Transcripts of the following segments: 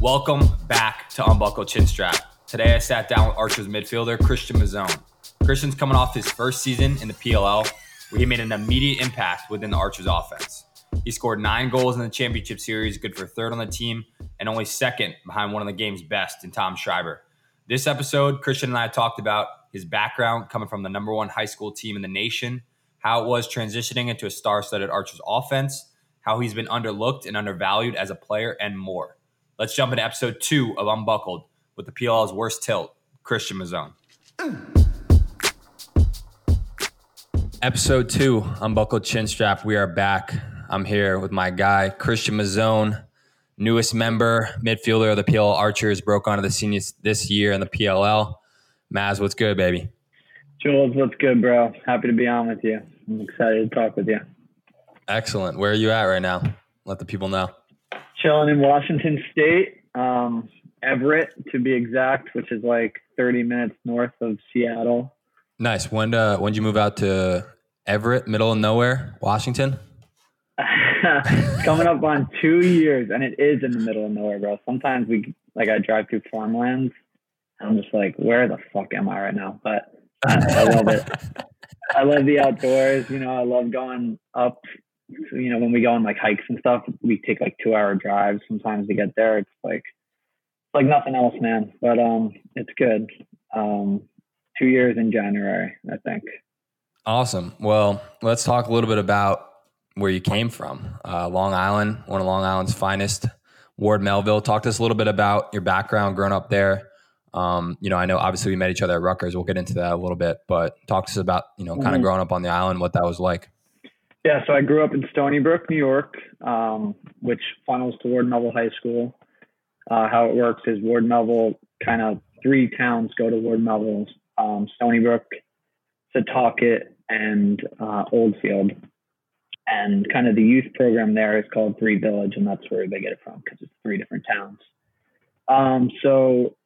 Welcome back to Unbuckle Chinstrap. Today I sat down with Archer's midfielder Christian Mazzone. Christian's coming off his first season in the PLL, where he made an immediate impact within the Archers offense. He scored nine goals in the championship series, good for third on the team, and only second behind one of the game's best in Tom Schreiber. This episode, Christian and I talked about his background coming from the number one high school team in the nation, how it was transitioning into a star studded Archers offense, how he's been underlooked and undervalued as a player, and more. Let's jump into episode two of Unbuckled with the PLL's worst tilt, Christian Mazzone. Episode two, Unbuckled Chin Strap. We are back. I'm here with my guy, Christian Mazzone, newest member, midfielder of the PLL Archers, broke onto the seniors this year in the PLL. Maz, what's good, baby? Jules, what's good, bro? Happy to be on with you. I'm excited to talk with you. Excellent. Where are you at right now? Let the people know. Chilling in Washington State, um, Everett to be exact, which is like 30 minutes north of Seattle. Nice. When uh, when did you move out to Everett, middle of nowhere, Washington? coming up on two years, and it is in the middle of nowhere, bro. Sometimes we like I drive through farmlands. I'm just like, where the fuck am I right now? But I, I love it. I love the outdoors. You know, I love going up. So, you know, when we go on like hikes and stuff, we take like two hour drives sometimes to get there. It's like like nothing else, man. But um, it's good. Um, two years in January, I think. Awesome. Well, let's talk a little bit about where you came from. Uh, Long Island, one of Long Island's finest. Ward Melville. Talk to us a little bit about your background growing up there. Um, you know, I know obviously we met each other at Rutgers. We'll get into that a little bit, but talk to us about, you know, kind of mm-hmm. growing up on the island, what that was like. Yeah, so I grew up in Stony Brook, New York, um, which funnels to Ward Melville High School. Uh, how it works is Ward Melville, kind of three towns go to Ward Melville um, Stony Brook, Setauket, and uh, Oldfield and kind of the youth program there is called Three Village, and that's where they get it from because it's three different towns. Um, so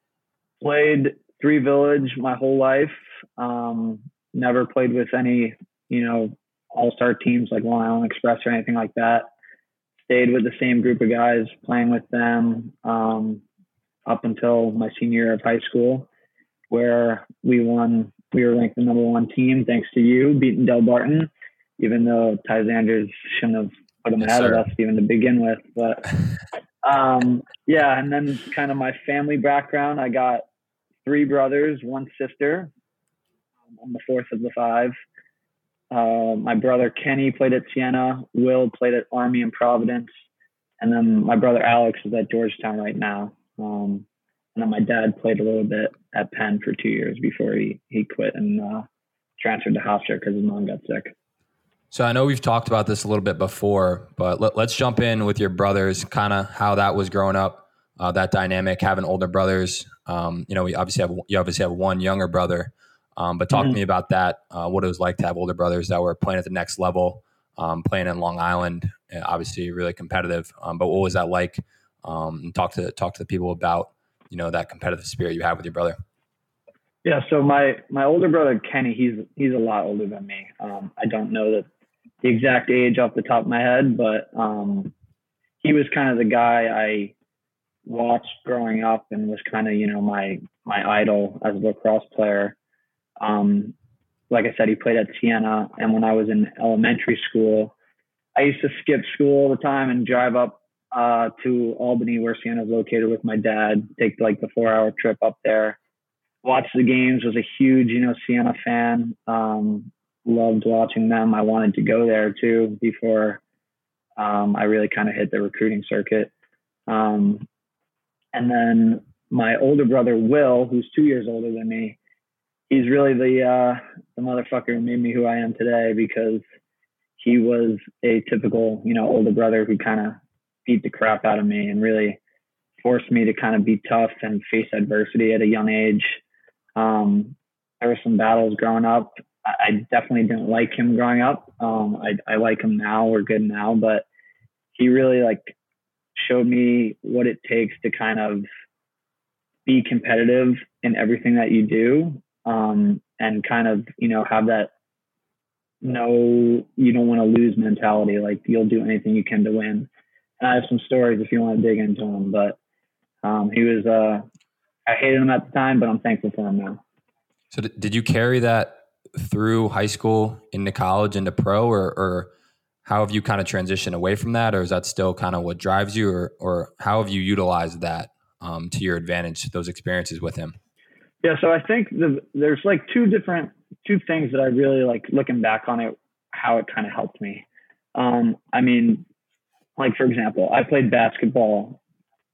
played Three Village my whole life. Um, never played with any, you know, all star teams like Long Island Express or anything like that. Stayed with the same group of guys, playing with them um, up until my senior year of high school, where we won. We were ranked the number one team thanks to you, beating Delbarton even though Ty Xanders shouldn't have put them yes, ahead sir. of us even to begin with. But um, yeah, and then kind of my family background. I got three brothers, one sister. I'm the fourth of the five. Uh, my brother Kenny played at Siena. Will played at Army in Providence, and then my brother Alex is at Georgetown right now. Um, and then my dad played a little bit at Penn for two years before he he quit and uh, transferred to Hofstra because his mom got sick. So I know we've talked about this a little bit before, but let, us jump in with your brothers, kind of how that was growing up, uh, that dynamic, having older brothers. Um, you know, we obviously have you obviously have one younger brother, um, but talk mm-hmm. to me about that. Uh, what it was like to have older brothers that were playing at the next level, um, playing in Long Island, obviously really competitive. Um, but what was that like? Um, and talk to talk to the people about you know that competitive spirit you have with your brother. Yeah, so my my older brother Kenny, he's he's a lot older than me. Um, I don't know that the exact age off the top of my head, but um, he was kind of the guy I watched growing up and was kind of you know my my idol as a lacrosse player. Um, like I said, he played at Siena, and when I was in elementary school, I used to skip school all the time and drive up uh, to Albany, where Siena is located, with my dad. Take like the four-hour trip up there, watch the games. Was a huge, you know, Siena fan. Um, loved watching them. I wanted to go there too before um, I really kind of hit the recruiting circuit. Um, and then my older brother Will, who's two years older than me, he's really the uh, the motherfucker who made me who I am today because he was a typical, you know, older brother who kind of beat the crap out of me and really forced me to kind of be tough and face adversity at a young age. Um, there were some battles growing up I definitely didn't like him growing up. Um, I, I like him now. We're good now, but he really like showed me what it takes to kind of be competitive in everything that you do, um, and kind of you know have that no, you don't want to lose mentality. Like you'll do anything you can to win. I have some stories if you want to dig into them, But um, he was, uh, I hated him at the time, but I'm thankful for him now. So did you carry that through high school into college into pro, or, or how have you kind of transitioned away from that, or is that still kind of what drives you, or or how have you utilized that um, to your advantage, those experiences with him? Yeah, so I think the, there's like two different two things that I really like looking back on it, how it kind of helped me. Um, I mean, like for example, I played basketball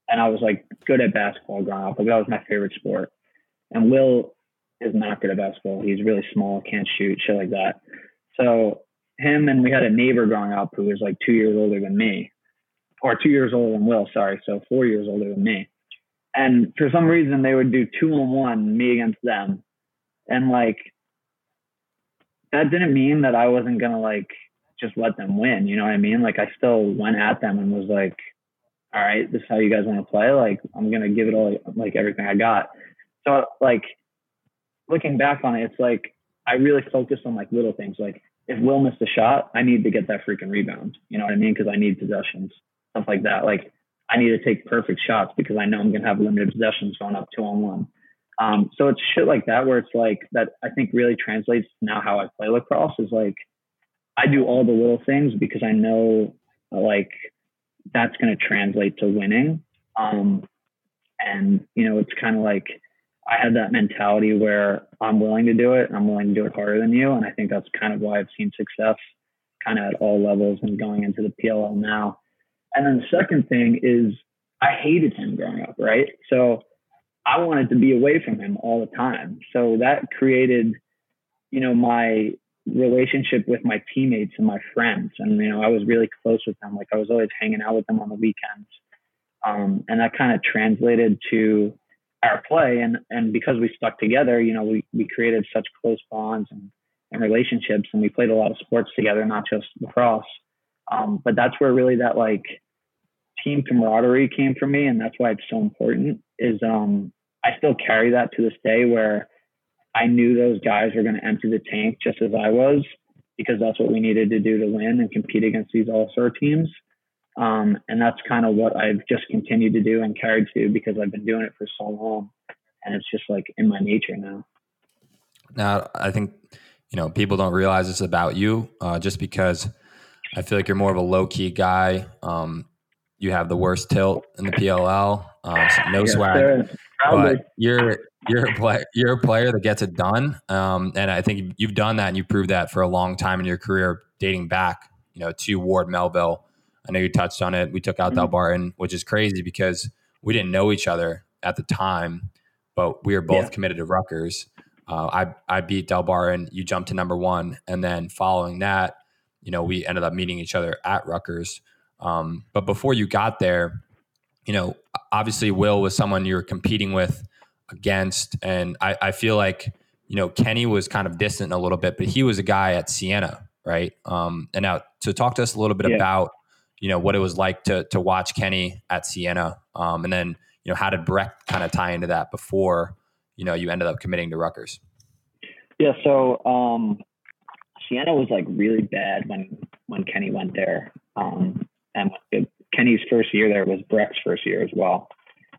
and I was like good at basketball growing up. Like that was my favorite sport. And Will is not good at basketball. He's really small, can't shoot, shit like that. So him and we had a neighbor growing up who was like two years older than me, or two years older than Will. Sorry, so four years older than me. And for some reason, they would do two on one, me against them, and like that didn't mean that I wasn't gonna like just let them win. You know what I mean? Like I still went at them and was like, all right, this is how you guys want to play. Like I'm gonna give it all like everything I got. So like looking back on it, it's like I really focused on like little things. Like if Will missed a shot, I need to get that freaking rebound. You know what I mean? Because I need possessions, stuff like that. Like I need to take perfect shots because I know I'm gonna have limited possessions going up two on one. Um, so it's shit like that where it's like that I think really translates now how I play lacrosse is like I do all the little things because I know like that's going to translate to winning. Um, and you know, it's kind of like I had that mentality where I'm willing to do it. I'm willing to do it harder than you, and I think that's kind of why I've seen success kind of at all levels and going into the PLL now. And then the second thing is I hated him growing up, right? So I wanted to be away from him all the time. So that created, you know, my relationship with my teammates and my friends. And, you know, I was really close with them. Like I was always hanging out with them on the weekends. Um, and that kind of translated to our play. And, and because we stuck together, you know, we, we created such close bonds and, and relationships and we played a lot of sports together, not just lacrosse. Um, but that's where really that like team camaraderie came from me. And that's why it's so important is, um, I still carry that to this day where I knew those guys were going to empty the tank just as I was because that's what we needed to do to win and compete against these all star teams. Um, and that's kind of what I've just continued to do and carried to because I've been doing it for so long. And it's just like in my nature now. Now, I think, you know, people don't realize this about you uh, just because I feel like you're more of a low key guy. Um, you have the worst tilt in the PLL, um, so no yes, swag. But you're you're a player. You're a player that gets it done, um, and I think you've done that, and you proved that for a long time in your career, dating back, you know, to Ward Melville. I know you touched on it. We took out mm-hmm. Delbarton, which is crazy because we didn't know each other at the time, but we were both yeah. committed to Rutgers. Uh, I I beat Delbarton. You jumped to number one, and then following that, you know, we ended up meeting each other at Rutgers. Um, but before you got there, you know, obviously Will was someone you were competing with against. And I, I feel like, you know, Kenny was kind of distant a little bit, but he was a guy at Siena, right? Um, and now to talk to us a little bit yeah. about, you know, what it was like to to watch Kenny at Siena. Um, and then, you know, how did Brecht kind of tie into that before, you know, you ended up committing to Rutgers? Yeah, so um Siena was like really bad when when Kenny went there. Um and Kenny's first year there was Brecht's first year as well.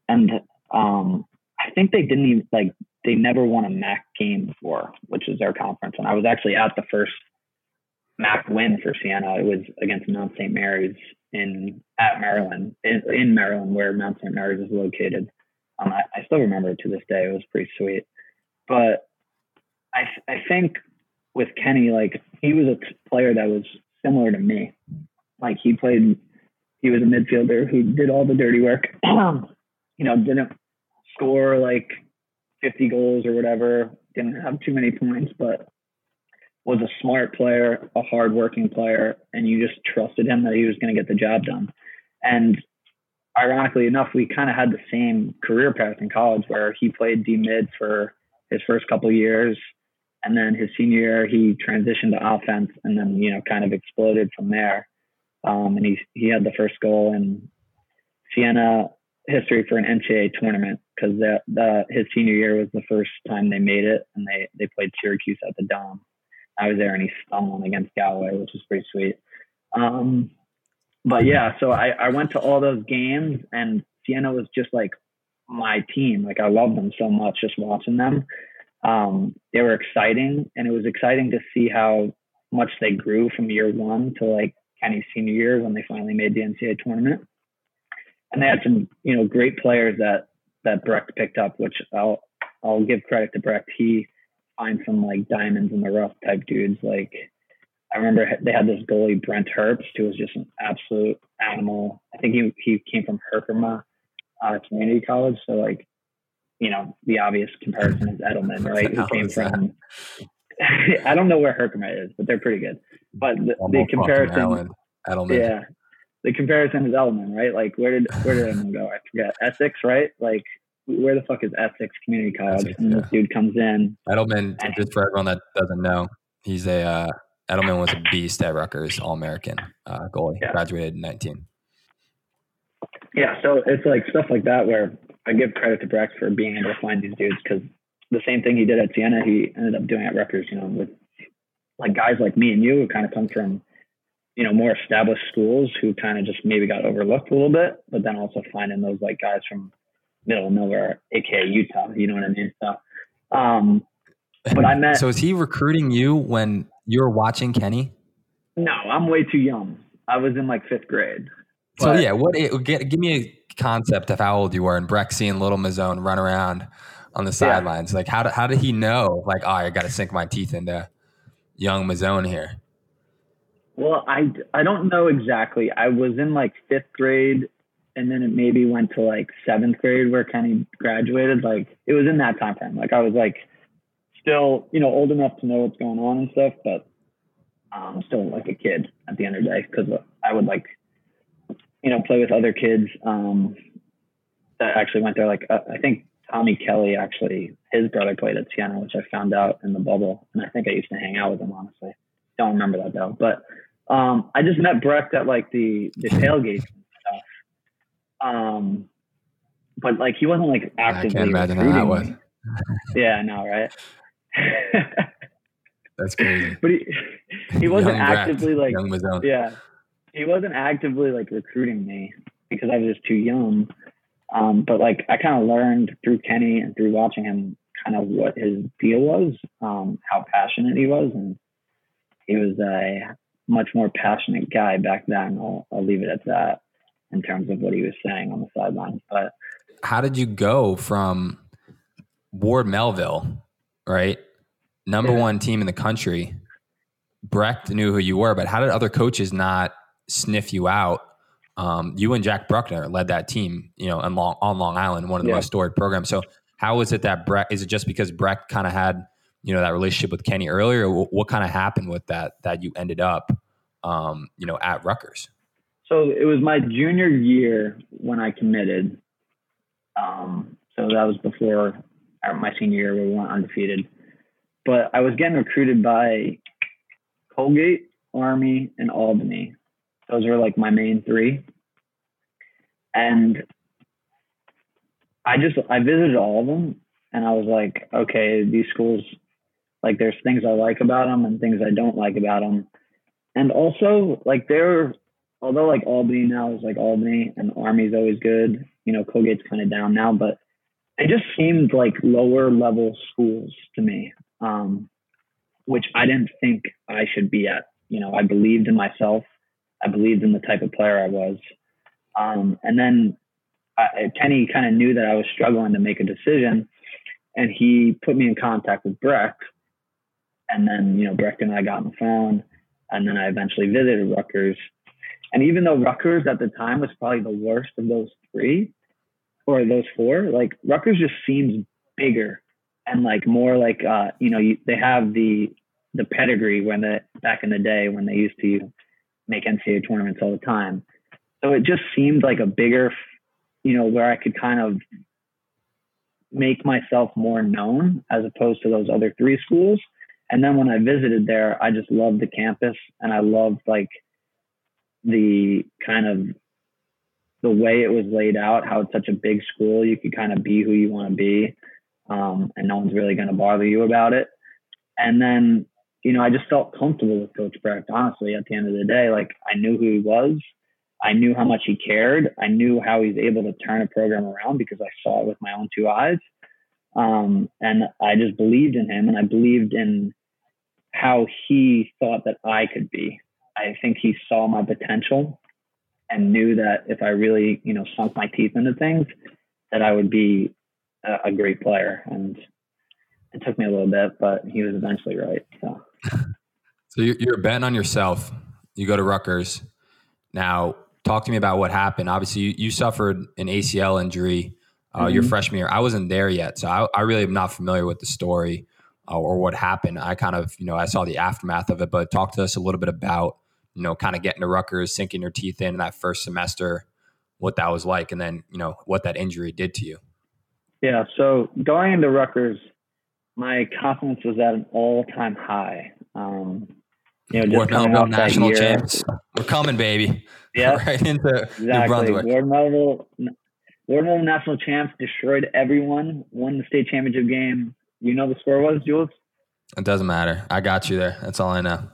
And um I think they didn't even like they never won a MAAC game before, which is their conference. And I was actually at the first MAAC win for Siena. It was against Mount St. Mary's in at Maryland, in, in Maryland, where Mount St. Mary's is located. Um, I, I, still remember it to this day. It was pretty sweet. But I I think with Kenny, like he was a player that was similar to me. Like he played, he was a midfielder who did all the dirty work. you know, didn't score like 50 goals or whatever. Didn't have too many points, but was a smart player, a hardworking player, and you just trusted him that he was going to get the job done. And ironically enough, we kind of had the same career path in college where he played D mid for his first couple years. And then his senior year, he transitioned to offense and then, you know, kind of exploded from there. Um, and he, he had the first goal in Siena history for an NCAA tournament because the, his senior year was the first time they made it, and they they played Syracuse at the Dome. I was there, and he one against Galloway, which was pretty sweet. Um, but yeah, so I, I went to all those games and Siena was just like my team. Like I loved them so much just watching them. Um, they were exciting and it was exciting to see how much they grew from year one to like Kenny's senior year when they finally made the NCAA tournament. And they had some, you know, great players that that Brecht picked up, which I'll I'll give credit to Brecht. He finds some like diamonds in the rough type dudes. Like I remember they had this goalie Brent Herbst, who was just an absolute animal. I think he he came from Herkimer uh, Community College, so like you know the obvious comparison is Edelman, right? Who came from I don't know where Herkimer is, but they're pretty good. But the, the comparison, Edelman. yeah, the comparison is Edelman, right? Like where did where did Edelman go? I forget. Essex, right? Like where the fuck is Essex Community College? Essex, and this dude comes in. Edelman, just for everyone that doesn't know, he's a uh, Edelman was a beast at Rutgers, All American uh, goalie. Yeah. Graduated in 19. Yeah, so it's like stuff like that where I give credit to Brecht for being able to find these dudes because the same thing he did at Siena, he ended up doing at Rutgers. You know, with like guys like me and you who kind of come from you know more established schools who kind of just maybe got overlooked a little bit, but then also finding those like guys from middle of nowhere, aka Utah. You know what I mean? So, um, but I met. So is he recruiting you when you were watching Kenny? No, I'm way too young. I was in like fifth grade. So yeah, what? Get, give me a concept of how old you were, and Brecht seeing Little Mazzone run around on the sidelines. Yeah. Like, how, how did he know? Like, oh, I got to sink my teeth into young Mazzone here. Well, I I don't know exactly. I was in like fifth grade, and then it maybe went to like seventh grade where Kenny graduated. Like, it was in that time frame. Like, I was like still, you know, old enough to know what's going on and stuff, but um, still like a kid at the end of the day because I would like, you know, play with other kids um, that actually went there. Like uh, I think Tommy Kelly actually, his brother played at Siena, which I found out in the bubble, and I think I used to hang out with him. Honestly, don't remember that though. But um, I just met Brecht at like the the tailgates and stuff. Um, but like he wasn't like actively. I can't imagine how that was. yeah, I know, right? That's crazy. But he he wasn't Young actively like yeah, he wasn't actively like recruiting me because I was just too young. Um, but like I kind of learned through Kenny and through watching him kind of what his deal was, um, how passionate he was, and he was a much more passionate guy back then. I'll, I'll leave it at that in terms of what he was saying on the sidelines. But how did you go from Ward Melville, right? Number yeah. one team in the country. Brecht knew who you were, but how did other coaches not sniff you out? Um, you and Jack Bruckner led that team, you know, on Long, on Long Island, one of the yeah. most storied programs. So, how was it that Brecht? Is it just because Brecht kind of had, you know, that relationship with Kenny earlier? What, what kind of happened with that that you ended up, um, you know, at Rutgers? So it was my junior year when I committed. Um, so that was before my senior year where we went undefeated. But I was getting recruited by Colgate, Army, and Albany. Those were like my main three. And I just I visited all of them and I was like, okay, these schools like there's things I like about them and things I don't like about them. And also like they're although like Albany now is like Albany and Army's always good, you know, Colgate's kind of down now, but it just seemed like lower level schools to me, um, which I didn't think I should be at. You know, I believed in myself. I believed in the type of player I was. Um, and then I, Kenny kind of knew that I was struggling to make a decision, and he put me in contact with Brecht. And then, you know, Brecht and I got on the phone, and then I eventually visited Rutgers. And even though Rutgers at the time was probably the worst of those three, or those four, like Rutgers just seems bigger and like more like uh, you know you, they have the the pedigree when the back in the day when they used to make NCAA tournaments all the time. So it just seemed like a bigger, you know, where I could kind of make myself more known as opposed to those other three schools. And then when I visited there, I just loved the campus and I loved like the kind of the way it was laid out, how it's such a big school, you could kind of be who you want to be, um, and no one's really going to bother you about it. And then, you know, I just felt comfortable with Coach Brecht. Honestly, at the end of the day, like I knew who he was. I knew how much he cared. I knew how he's able to turn a program around because I saw it with my own two eyes. Um, and I just believed in him and I believed in how he thought that I could be. I think he saw my potential and knew that if I really, you know, sunk my teeth into things, that I would be a, a great player. And it took me a little bit, but he was eventually right. So, so you're, you're betting on yourself. You go to Rutgers. Now, talk to me about what happened. Obviously, you, you suffered an ACL injury uh, mm-hmm. your freshman year. I wasn't there yet, so I, I really am not familiar with the story uh, or what happened. I kind of, you know, I saw the aftermath of it, but talk to us a little bit about, you know, kind of getting to Rutgers, sinking your teeth in that first semester, what that was like, and then, you know, what that injury did to you. Yeah. So going into Rutgers, my confidence was at an all-time high. Um, you know, just Ward national year, champs. We're coming, baby. Yeah, right into exactly. New Brunswick. Ward Melville, Ward Melville national champs destroyed everyone. Won the state championship game. You know the score was, Jules? It doesn't matter. I got you there. That's all I know.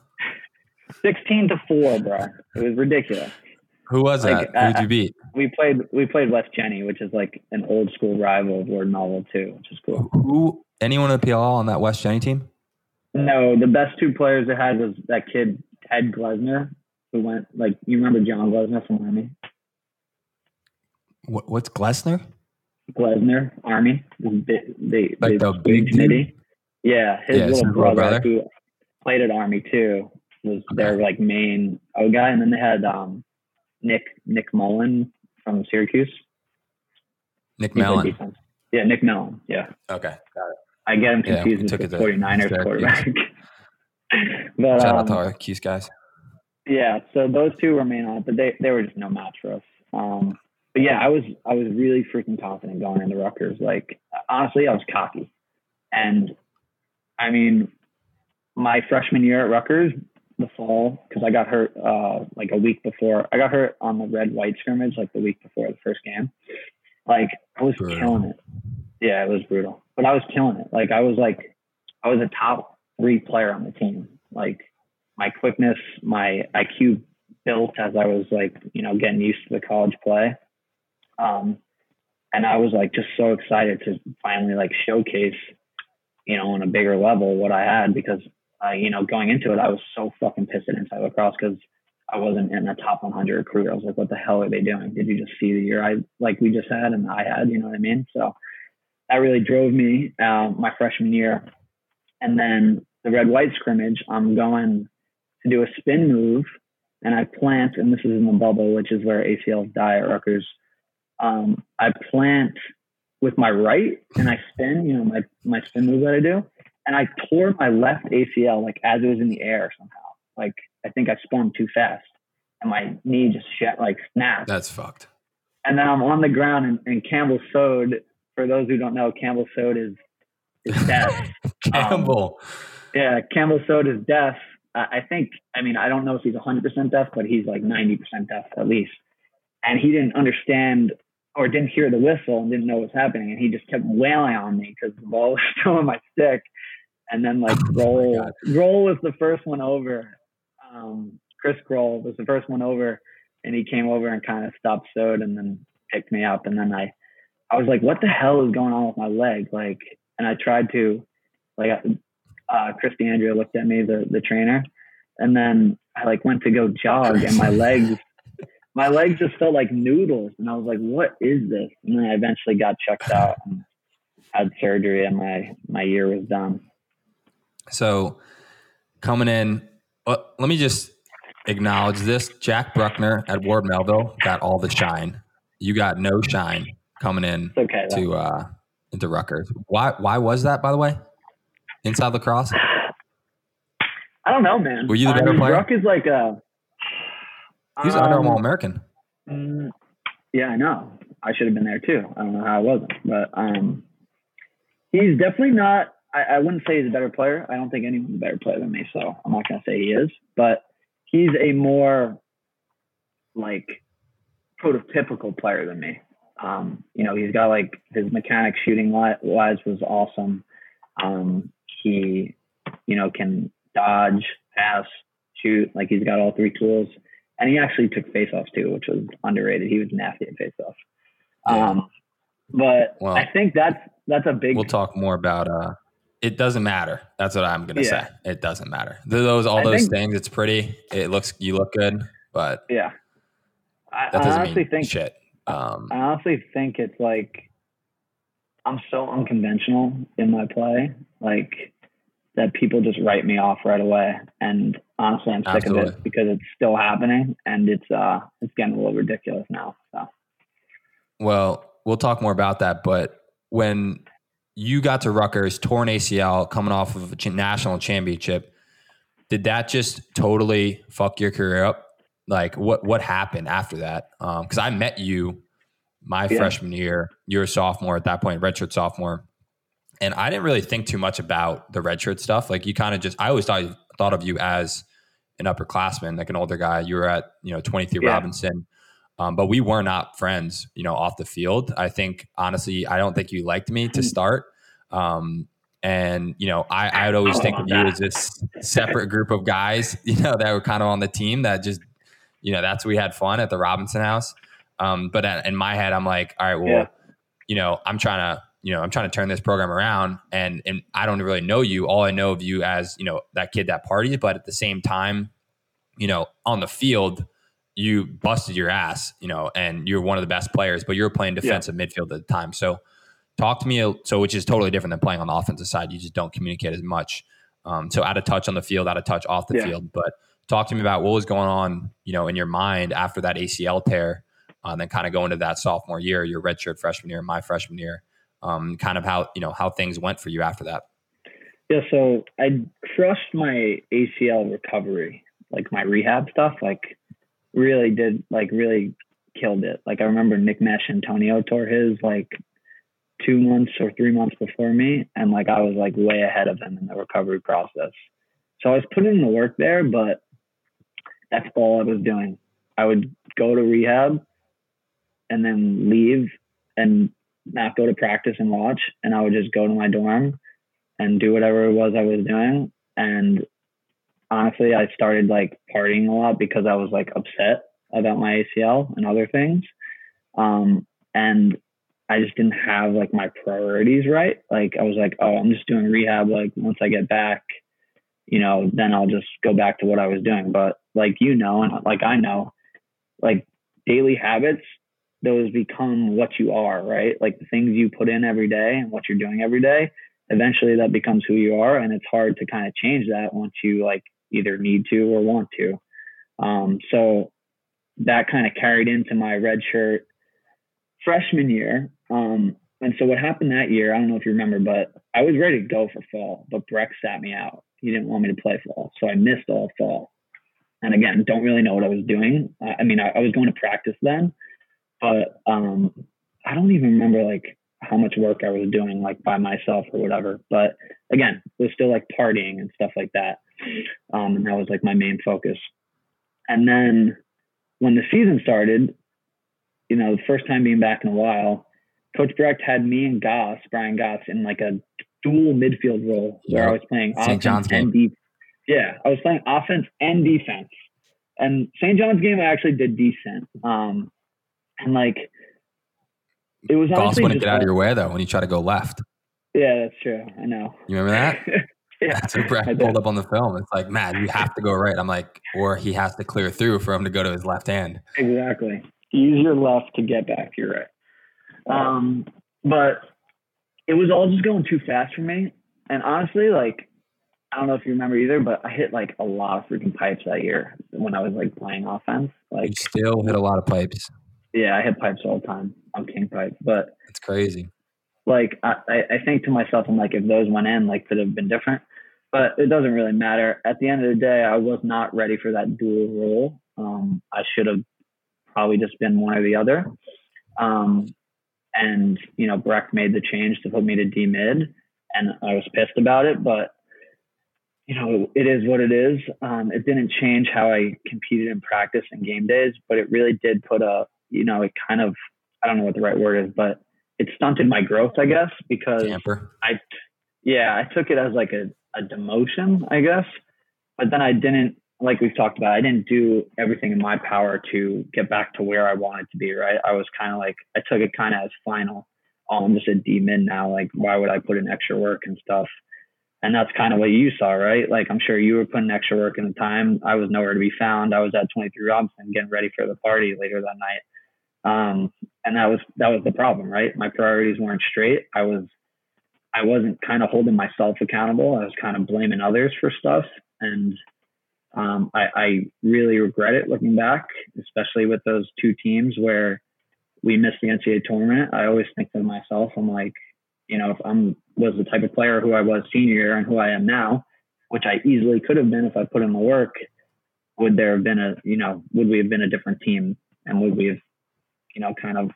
Sixteen to four, bro. It was ridiculous. Who was like, that? Who did you beat? We played we played West Genny, which is like an old school rival of Ward Melville too, which is cool. Who anyone in the PLL on that West Genny team? No, the best two players they had was that kid Ted Glesner, who went like you remember John Glesner from Army. What, what's Glesner? Glesner Army. They, they, like the big committee. Yeah, his yeah, little brother, brother, who played at Army too was okay. their like main O guy, and then they had um, Nick Nick Mullen from Syracuse. Nick Mellen. Yeah, Nick Mellen. Yeah. Okay, got it. I get him confused yeah, with the 49ers quarterback. but, Shout um, out to our Cuse guys. Yeah, so those two were main on but they, they were just no match for us. Um, but yeah, I was I was really freaking confident going into Rutgers. Like honestly, I was cocky, and I mean, my freshman year at Rutgers, the fall, because I got hurt uh, like a week before. I got hurt on the red white scrimmage, like the week before the first game. Like I was brutal. killing it. Yeah, it was brutal, but I was killing it. Like I was like, I was a top three player on the team. Like my quickness, my IQ built as I was like, you know, getting used to the college play. Um, and I was like just so excited to finally like showcase, you know, on a bigger level what I had because, uh, you know, going into it, I was so fucking pissed at Inside Lacrosse because I wasn't in the top 100 recruiter. I was like, what the hell are they doing? Did you just see the year I like we just had and I had? You know what I mean? So that really drove me uh, my freshman year. And then the red white scrimmage, I'm going to do a spin move and I plant, and this is in the bubble, which is where ACLs die at Rutgers. Um, I plant with my right and I spin, you know, my, my spin move that I do. And I tore my left ACL like as it was in the air somehow. Like I think I spun too fast and my knee just shut like snapped. That's fucked. And then I'm on the ground and, and Campbell sewed. For those who don't know, Campbell sewed is, is death. Campbell. Um, yeah, Campbell sewed is death. I think, I mean, I don't know if he's 100% deaf, but he's like 90% deaf at least. And he didn't understand or didn't hear the whistle and didn't know what was happening. And he just kept wailing on me because the ball was still in my stick. And then like oh Grohl was the first one over. Um, Chris Grohl was the first one over, and he came over and kind of stopped Sode and then picked me up. And then I, I was like, what the hell is going on with my leg? Like, and I tried to, like, uh, Chris D'Andrea looked at me, the the trainer, and then I like went to go jog, and my legs my legs just felt like noodles. And I was like, what is this? And then I eventually got checked out and had surgery and my, my year was done. So coming in, uh, let me just acknowledge this. Jack Bruckner at Ward Melville got all the shine. You got no shine coming in okay, to uh, into Rutgers. Why why was that by the way? Inside lacrosse? I don't know, man. Were you the better I mean, player? Ruck is like a He's um, an All American. Mm, yeah, I know. I should have been there too. I don't know how I wasn't, but um, he's definitely not. I, I wouldn't say he's a better player. I don't think anyone's a better player than me, so I'm not gonna say he is. But he's a more like prototypical player than me. Um, you know, he's got like his mechanic shooting wise was awesome. Um, he, you know, can dodge, pass, shoot. Like he's got all three tools and he actually took faceoffs too, which was underrated. He was nasty at faceoffs. Yeah. Um, but well, I think that's that's a big. We'll talk more about. uh It doesn't matter. That's what I'm gonna yeah. say. It doesn't matter. Those all I those think, things. It's pretty. It looks. You look good, but yeah. I, that doesn't I honestly mean think shit. Um, I honestly think it's like I'm so unconventional in my play, like that people just write me off right away. And honestly, I'm sick Absolutely. of it because it's still happening and it's uh it's getting a little ridiculous now. So. Well, we'll talk more about that, but when you got to Rutgers, torn ACL, coming off of a national championship, did that just totally fuck your career up? Like, what what happened after that? Because um, I met you my yeah. freshman year. You were a sophomore at that point, redshirt sophomore, and I didn't really think too much about the redshirt stuff. Like, you kind of just I always thought thought of you as an upperclassman, like an older guy. You were at you know twenty three yeah. Robinson. Um, but we were not friends, you know, off the field. I think honestly, I don't think you liked me to start. Um, and you know, I, I would always think of you as this separate group of guys, you know, that were kind of on the team that just, you know, that's we had fun at the Robinson House. Um, but in my head, I'm like, all right, well, yeah. you know, I'm trying to, you know, I'm trying to turn this program around, and and I don't really know you. All I know of you as, you know, that kid that parties, but at the same time, you know, on the field you busted your ass, you know, and you're one of the best players, but you're playing defensive yeah. midfield at the time. So talk to me. So, which is totally different than playing on the offensive side. You just don't communicate as much. Um, so out of touch on the field, out of touch off the yeah. field. But talk to me about what was going on, you know, in your mind after that ACL tear, uh, and then kind of go into that sophomore year, your redshirt freshman year, my freshman year, um, kind of how you know how things went for you after that. Yeah, so I crushed my ACL recovery, like my rehab stuff, like really did like really killed it. Like I remember Nick Mesh Antonio tore his like two months or three months before me, and like I was like way ahead of him in the recovery process. So I was putting in the work there, but that's all I was doing. I would go to rehab and then leave and not go to practice and watch, and I would just go to my dorm and do whatever it was I was doing. And honestly, I started like partying a lot because I was like upset about my ACL and other things. Um, and I just didn't have like my priorities right. Like I was like, oh, I'm just doing rehab. Like once I get back, you know, then I'll just go back to what I was doing. But like you know, and like I know, like daily habits, those become what you are, right? Like the things you put in every day and what you're doing every day, eventually that becomes who you are. And it's hard to kind of change that once you like either need to or want to. Um, so that kind of carried into my red shirt freshman year. Um, and so what happened that year, I don't know if you remember, but I was ready to go for fall, but Brecht sat me out. He didn't want me to play fall. So I missed all fall. And again, don't really know what I was doing. I mean, I, I was going to practice then, but um, I don't even remember like how much work I was doing like by myself or whatever. But again, it was still like partying and stuff like that. Um, and that was like my main focus. And then when the season started, you know, the first time being back in a while, Coach Brecht had me and Goss, Brian Goss, in like a dual midfield role where I was playing St. John's and game. Yeah, I was playing offense and defense. And St. John's game, I actually did decent. Um, and like, it was Goss wouldn't get out of your way though when you try to go left. Yeah, that's true. I know. You remember that? yeah, That's what Brecht pulled up on the film. It's like, man, you have to go right. I'm like, or he has to clear through for him to go to his left hand. Exactly. Use your left to get back to your right. Um, but it was all just going too fast for me. And honestly, like, I don't know if you remember either, but I hit like a lot of freaking pipes that year when I was like playing offense. Like, you still hit a lot of pipes. Yeah, I hit pipes all the time. I'm king pipe, but it's crazy like I, I think to myself, I'm like, if those went in, like could have been different. But it doesn't really matter. At the end of the day, I was not ready for that dual role. Um, I should have probably just been one or the other. Um, and you know, Brecht made the change to put me to D mid, and I was pissed about it. But you know, it is what it is. Um, it didn't change how I competed in practice and game days, but it really did put a, you know, it kind of, I don't know what the right word is, but it stunted my growth, I guess, because. I, yeah, I took it as like a, a demotion, I guess. But then I didn't like we've talked about, I didn't do everything in my power to get back to where I wanted to be, right? I was kind of like, I took it kind of as final. Oh, I'm just a D mid now. Like, why would I put in extra work and stuff? And that's kind of what you saw, right? Like, I'm sure you were putting extra work in the time. I was nowhere to be found. I was at 23 Robinson getting ready for the party later that night. Um, and that was, that was the problem, right? My priorities weren't straight. I was, I wasn't kind of holding myself accountable. I was kind of blaming others for stuff. And, um, I, I really regret it looking back, especially with those two teams where we missed the NCAA tournament. I always think to myself, I'm like, you know, if I'm was the type of player who I was senior year and who I am now, which I easily could have been if I put in the work, would there have been a, you know, would we have been a different team and would we have, you know, kind of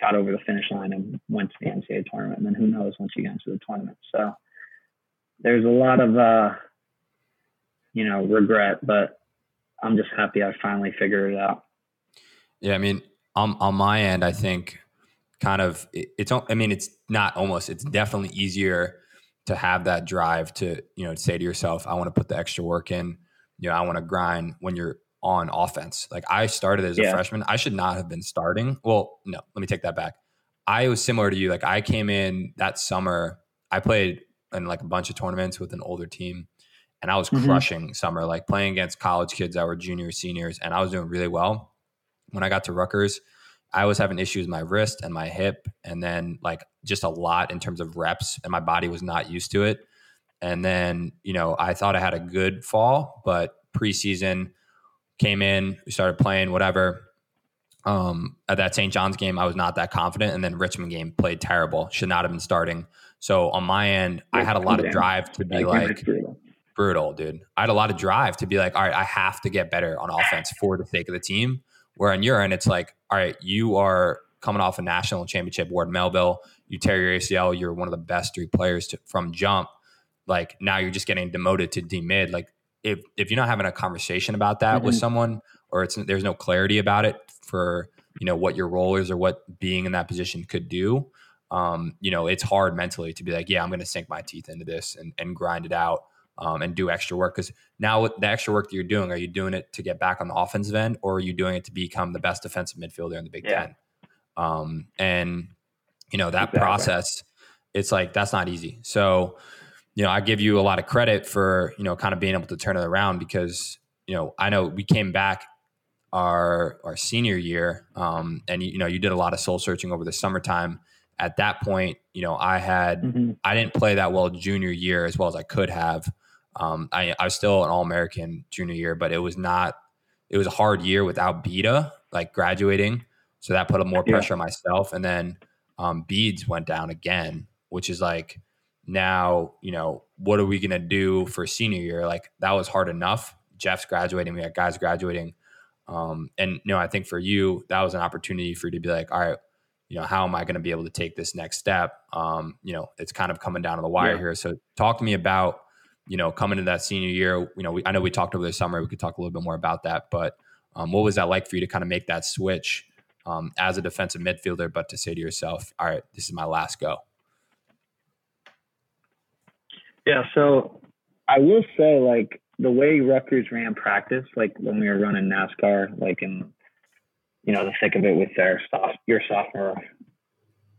got over the finish line and went to the NCAA tournament? And then who knows once you get into the tournament. So there's a lot of, uh, you know, regret, but I'm just happy I finally figured it out. Yeah, I mean, on on my end, I think kind of it, it's. I mean, it's not almost. It's definitely easier to have that drive to you know say to yourself, I want to put the extra work in. You know, I want to grind when you're on offense. Like I started as a freshman, I should not have been starting. Well, no, let me take that back. I was similar to you. Like I came in that summer. I played in like a bunch of tournaments with an older team and I was mm-hmm. crushing summer, like playing against college kids that were juniors, seniors, and I was doing really well. When I got to Rutgers, I was having issues with my wrist and my hip, and then like just a lot in terms of reps, and my body was not used to it. And then, you know, I thought I had a good fall, but preseason came in, we started playing, whatever. Um, at that St. John's game, I was not that confident, and then Richmond game played terrible. Should not have been starting. So on my end, I had a lot of drive to be like, brutal, dude. I had a lot of drive to be like, all right, I have to get better on offense for the sake of the team. Where on your end, it's like, all right, you are coming off a national championship, Ward Melville. You tear your ACL, you're one of the best three players to, from jump. Like now you're just getting demoted to D mid. Like if if you're not having a conversation about that mm-hmm. with someone, or it's there's no clarity about it for you know what your role is or what being in that position could do. Um, you know, it's hard mentally to be like, yeah, I'm going to sink my teeth into this and, and grind it out um, and do extra work. Because now with the extra work that you're doing, are you doing it to get back on the offensive end, or are you doing it to become the best defensive midfielder in the Big yeah. Ten? Um, and you know that exactly. process, it's like that's not easy. So you know, I give you a lot of credit for you know kind of being able to turn it around because you know I know we came back our our senior year, um, and you know you did a lot of soul searching over the summertime at that point, you know, I had mm-hmm. I didn't play that well junior year as well as I could have. Um, I, I was still an All American junior year, but it was not. It was a hard year without Beta, like graduating, so that put a more pressure on myself. And then um, Beads went down again, which is like now you know what are we gonna do for senior year? Like that was hard enough. Jeff's graduating, we got guys graduating, um, and you know I think for you that was an opportunity for you to be like, all right, you know, how am I going to be able to take this next step? Um, you know, it's kind of coming down to the wire yeah. here. So talk to me about you know, coming to that senior year, you know, we, I know we talked over the summer. We could talk a little bit more about that, but um, what was that like for you to kind of make that switch um, as a defensive midfielder, but to say to yourself, all right, this is my last go? Yeah. So I will say, like, the way Rutgers ran practice, like when we were running NASCAR, like in, you know, the thick of it with their soft, your sophomore,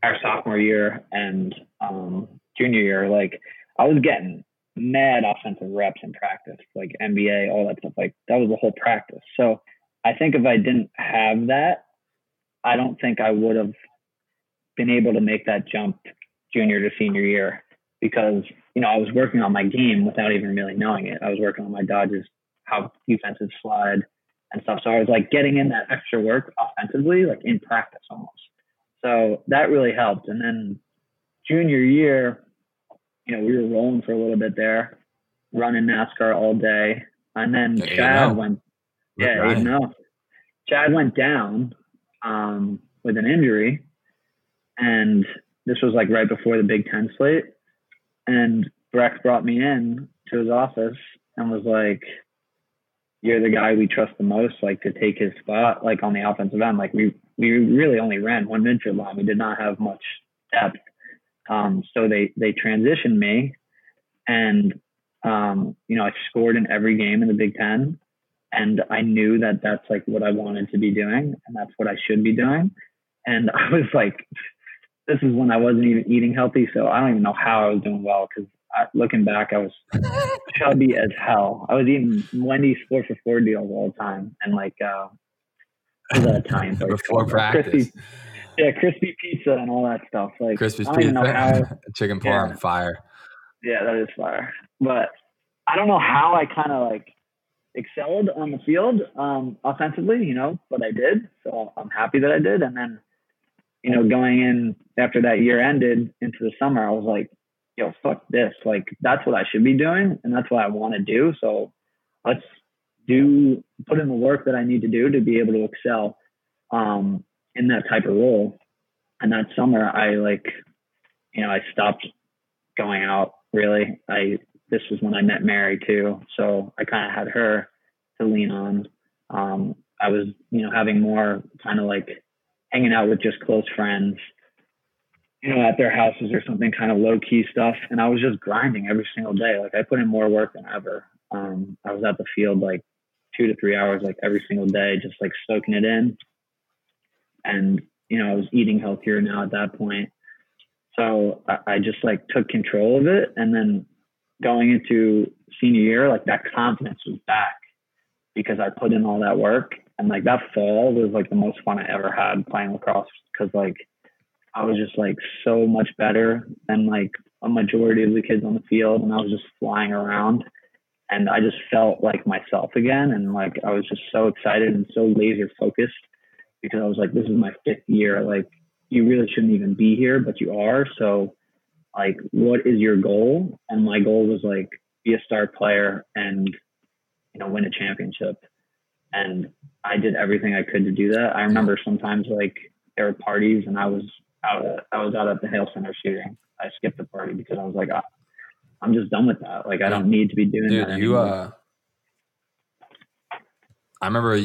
our sophomore year and um, junior year, like I was getting mad offensive reps in practice, like NBA, all that stuff. Like that was the whole practice. So I think if I didn't have that, I don't think I would have been able to make that jump junior to senior year because you know I was working on my game without even really knowing it. I was working on my dodges, how defenses slide and stuff. So I was like getting in that extra work offensively, like in practice almost. So that really helped. And then junior year, you know, we were rolling for a little bit there, running NASCAR all day. And then the Chad went, yeah, right. no. Chad went down um, with an injury. And this was like right before the Big Ten slate. And Brecht brought me in to his office and was like, you're the guy we trust the most, like to take his spot, like on the offensive end. Like we, we really only ran one midfield line. We did not have much depth um, so they they transitioned me, and Um, you know, I scored in every game in the Big Ten, and I knew that that's like what I wanted to be doing, and that's what I should be doing. And I was like, this is when I wasn't even eating healthy, so I don't even know how I was doing well because looking back, I was chubby as hell. I was eating Wendy's four for four deals all the time, and like uh, was that Italian place before practice. Yeah, crispy pizza and all that stuff. Like crispy pizza, chicken parm, yeah. fire. Yeah, that is fire. But I don't know how I kind of like excelled on the field um, offensively, you know, but I did. So I'm happy that I did. And then, you know, going in after that year ended into the summer, I was like, yo, fuck this. Like that's what I should be doing, and that's what I want to do. So let's do put in the work that I need to do to be able to excel um, in that type of role. And that summer, I like, you know, I stopped going out. Really, I this was when I met Mary too, so I kind of had her to lean on. Um, I was, you know, having more kind of like hanging out with just close friends you know, at their houses or something kind of low key stuff. And I was just grinding every single day. Like I put in more work than ever. Um, I was at the field like two to three hours, like every single day, just like soaking it in. And, you know, I was eating healthier now at that point. So I, just like took control of it. And then going into senior year, like that confidence was back because I put in all that work. And like that fall was like the most fun I ever had playing lacrosse because like I was just like so much better than like a majority of the kids on the field, and I was just flying around, and I just felt like myself again, and like I was just so excited and so laser focused because I was like, this is my fifth year. Like you really shouldn't even be here, but you are. So like, what is your goal? And my goal was like be a star player and you know win a championship. And I did everything I could to do that. I remember sometimes like there were parties and I was out at, I was out at the Hale Center shooting. I skipped the party because I was like, I, I'm just done with that. Like, I don't need to be doing Dude, that. You, uh, I remember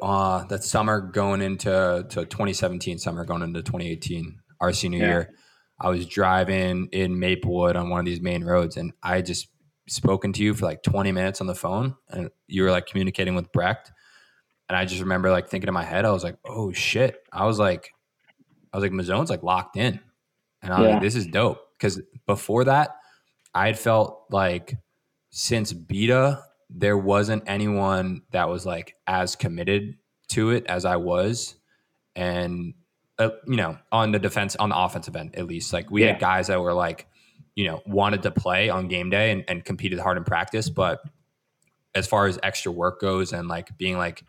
uh, that summer going into to 2017 summer going into 2018 our senior yeah. year i was driving in maplewood on one of these main roads and i just spoken to you for like 20 minutes on the phone and you were like communicating with brecht and i just remember like thinking in my head i was like oh shit i was like I was like, Mazzone's like locked in. And I was yeah. like, this is dope. Because before that, I had felt like since Beta, there wasn't anyone that was like as committed to it as I was. And, uh, you know, on the defense, on the offensive end, at least, like we yeah. had guys that were like, you know, wanted to play on game day and, and competed hard in practice. But as far as extra work goes and like being like,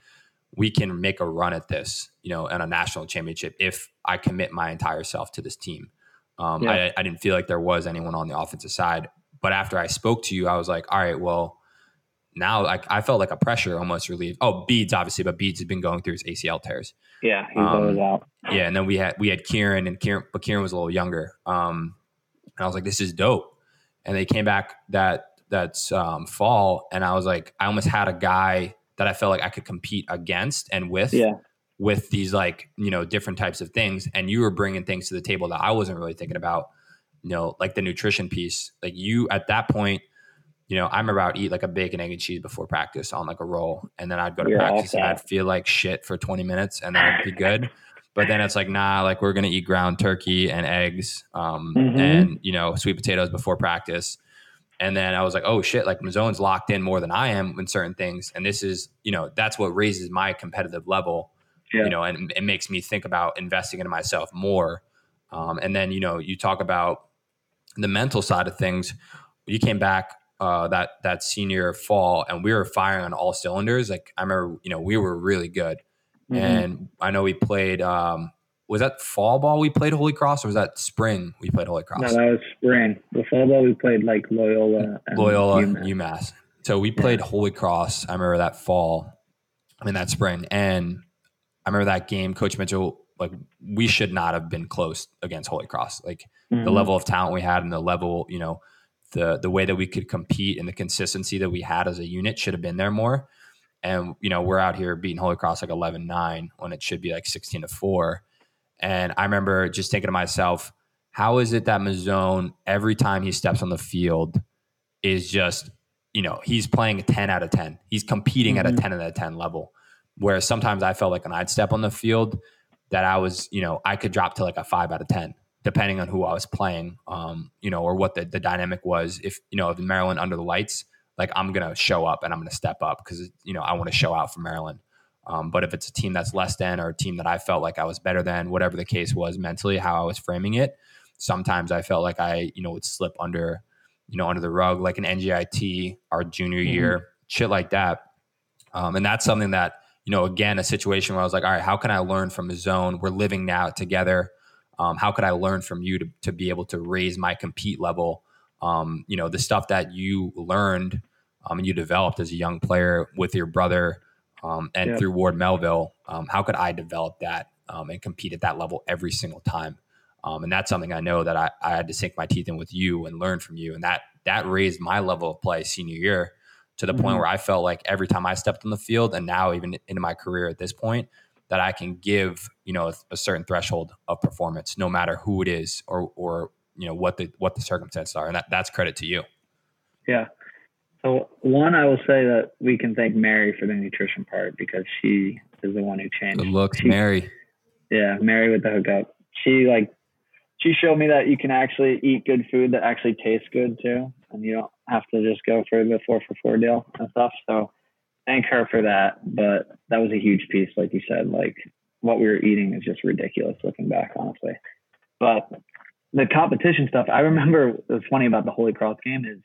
we can make a run at this, you know, at a national championship if I commit my entire self to this team. Um, yeah. I, I, didn't feel like there was anyone on the offensive side, but after I spoke to you, I was like, all right, well, now I, I felt like a pressure almost relieved. Oh, Beads obviously, but Beads has been going through his ACL tears. Yeah, he's um, out. Yeah, and then we had we had Kieran and Kieran, but Kieran was a little younger. Um, and I was like, this is dope. And they came back that that's um, fall, and I was like, I almost had a guy that I felt like I could compete against and with. Yeah with these like you know different types of things and you were bringing things to the table that i wasn't really thinking about you know like the nutrition piece like you at that point you know i'm about to eat like a bacon egg and cheese before practice on like a roll and then i'd go to practice and i'd feel like shit for 20 minutes and then it'd be good but then it's like nah like we're gonna eat ground turkey and eggs um, mm-hmm. and you know sweet potatoes before practice and then I was like, oh shit, like Mazzone's locked in more than I am in certain things. And this is, you know, that's what raises my competitive level yeah. you know, and it makes me think about investing into myself more. Um, and then, you know, you talk about the mental side of things. You came back uh, that that senior fall, and we were firing on all cylinders. Like I remember, you know, we were really good, mm-hmm. and I know we played. Um, was that fall ball we played Holy Cross, or was that spring we played Holy Cross? No, that was spring. The fall ball we played like Loyola, Loyola, UMass. UMass. So we played yeah. Holy Cross. I remember that fall. I mean that spring, and I remember that game, Coach Mitchell, like we should not have been close against Holy Cross. Like mm-hmm. the level of talent we had and the level, you know, the the way that we could compete and the consistency that we had as a unit should have been there more. And, you know, we're out here beating Holy Cross like 11 9 when it should be like 16 to 4. And I remember just thinking to myself, how is it that Mazzone, every time he steps on the field, is just, you know, he's playing a 10 out of 10. He's competing mm-hmm. at a mm-hmm. 10 out of 10 level. Whereas sometimes I felt like when I'd step on the field, that I was, you know, I could drop to like a five out of 10, depending on who I was playing, um, you know, or what the, the dynamic was. If, you know, if Maryland under the lights, like I'm going to show up and I'm going to step up because, you know, I want to show out for Maryland. Um, but if it's a team that's less than or a team that I felt like I was better than, whatever the case was mentally, how I was framing it, sometimes I felt like I, you know, would slip under, you know, under the rug, like an NJIT our junior mm-hmm. year, shit like that. Um, and that's something that, you know, again, a situation where I was like, all right, how can I learn from Mazzone? We're living now together. Um, how could I learn from you to, to be able to raise my compete level? Um, you know, the stuff that you learned um, and you developed as a young player with your brother um, and yep. through Ward Melville, um, how could I develop that um, and compete at that level every single time? Um, and that's something I know that I, I, had to sink my teeth in with you and learn from you. And that that raised my level of play senior year to the mm-hmm. point where I felt like every time I stepped on the field, and now even into my career at this point, that I can give you know a, a certain threshold of performance, no matter who it is or or you know what the what the circumstances are, and that, that's credit to you. Yeah. So one, I will say that we can thank Mary for the nutrition part because she is the one who changed. Good looks, she, Mary. Yeah, Mary with the hookup. She like she showed me that you can actually eat good food that actually tastes good too, and you don't have to just go for the four for four deal and stuff. So thank her for that. But that was a huge piece, like you said. Like what we were eating is just ridiculous looking back, honestly. But the competition stuff, I remember what's funny about the Holy Cross game is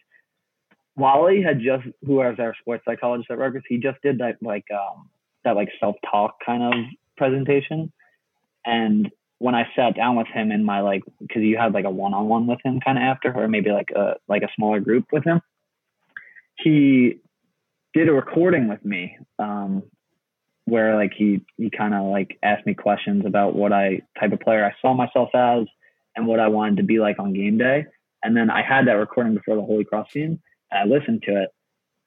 Wally had just who was our sports psychologist at Rutgers, he just did that like um that like self talk kind of presentation. And when I sat down with him in my like because you had like a one on one with him kind of after, or maybe like a like a smaller group with him, he did a recording with me um, where like he he kind of like asked me questions about what I type of player I saw myself as and what I wanted to be like on game day. And then I had that recording before the Holy Cross scene. And I listened to it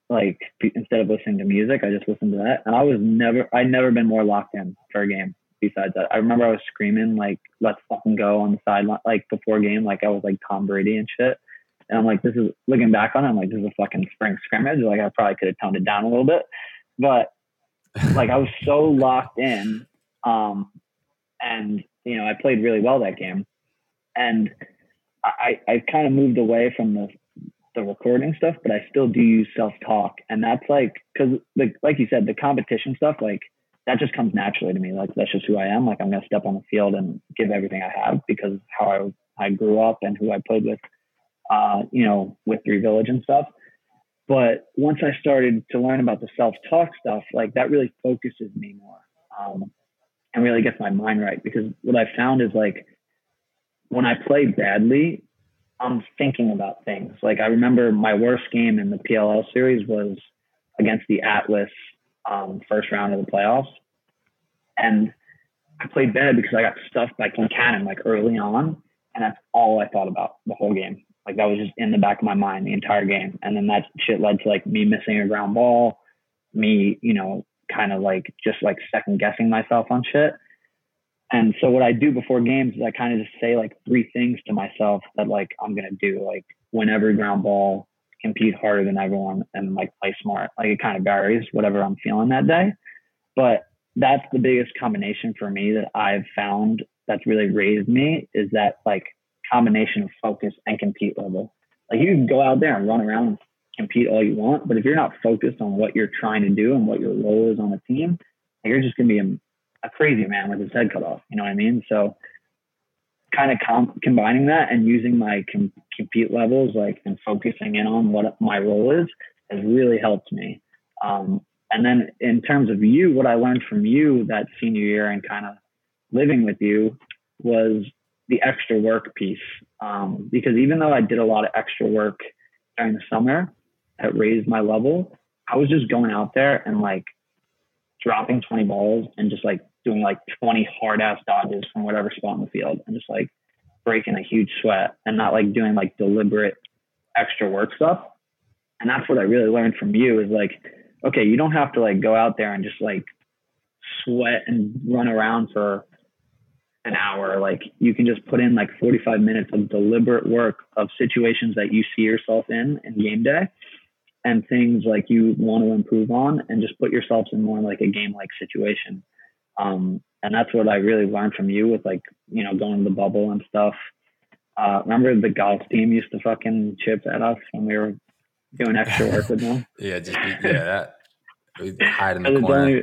like instead of listening to music, I just listened to that. And I was never I'd never been more locked in for a game besides that. I remember I was screaming like "Let's fucking go" on the sideline, like before game, like I was like Tom Brady and shit. And I'm like, this is looking back on it, I'm like, this is a fucking spring scrimmage. Like I probably could have toned it down a little bit, but like I was so locked in. Um, and you know, I played really well that game, and I I kind of moved away from the the recording stuff, but I still do use self talk, and that's like because like like you said, the competition stuff like that just comes naturally to me. Like that's just who I am. Like I'm gonna step on the field and give everything I have because how I I grew up and who I played with, uh, you know, with Three Village and stuff. But once I started to learn about the self talk stuff, like that really focuses me more um, and really gets my mind right. Because what I found is like when I play badly, I'm thinking about things. Like I remember my worst game in the PLL series was against the Atlas um, first round of the playoffs, and I played bad because I got stuffed by Kincannon like early on, and that's all I thought about the whole game. Like that was just in the back of my mind the entire game, and then that shit led to like me missing a ground ball, me you know kind of like just like second guessing myself on shit. And so what I do before games is I kind of just say like three things to myself that like I'm gonna do, like win every ground ball, compete harder than everyone, and like play smart. Like it kind of varies whatever I'm feeling that day, but that's the biggest combination for me that I've found that's really raised me is that like combination of focus and compete level. Like you can go out there and run around and compete all you want, but if you're not focused on what you're trying to do and what your role is on a team, you're just gonna be a a crazy man with his head cut off. You know what I mean? So kind of com- combining that and using my com- compete levels, like and focusing in on what my role is, has really helped me. Um, and then in terms of you, what I learned from you that senior year and kind of living with you was the extra work piece. Um, because even though I did a lot of extra work during the summer that raised my level, I was just going out there and like dropping 20 balls and just like doing like 20 hard ass dodges from whatever spot in the field and just like breaking a huge sweat and not like doing like deliberate extra work stuff. And that's what I really learned from you is like, okay, you don't have to like go out there and just like sweat and run around for an hour. Like you can just put in like 45 minutes of deliberate work of situations that you see yourself in in game day and things like you want to improve on and just put yourselves in more like a game like situation. Um, and that's what I really learned from you with like, you know, going to the bubble and stuff. Uh, remember the golf team used to fucking chip at us when we were doing extra work with them? yeah, just be, yeah, that we hide in the corner. Only,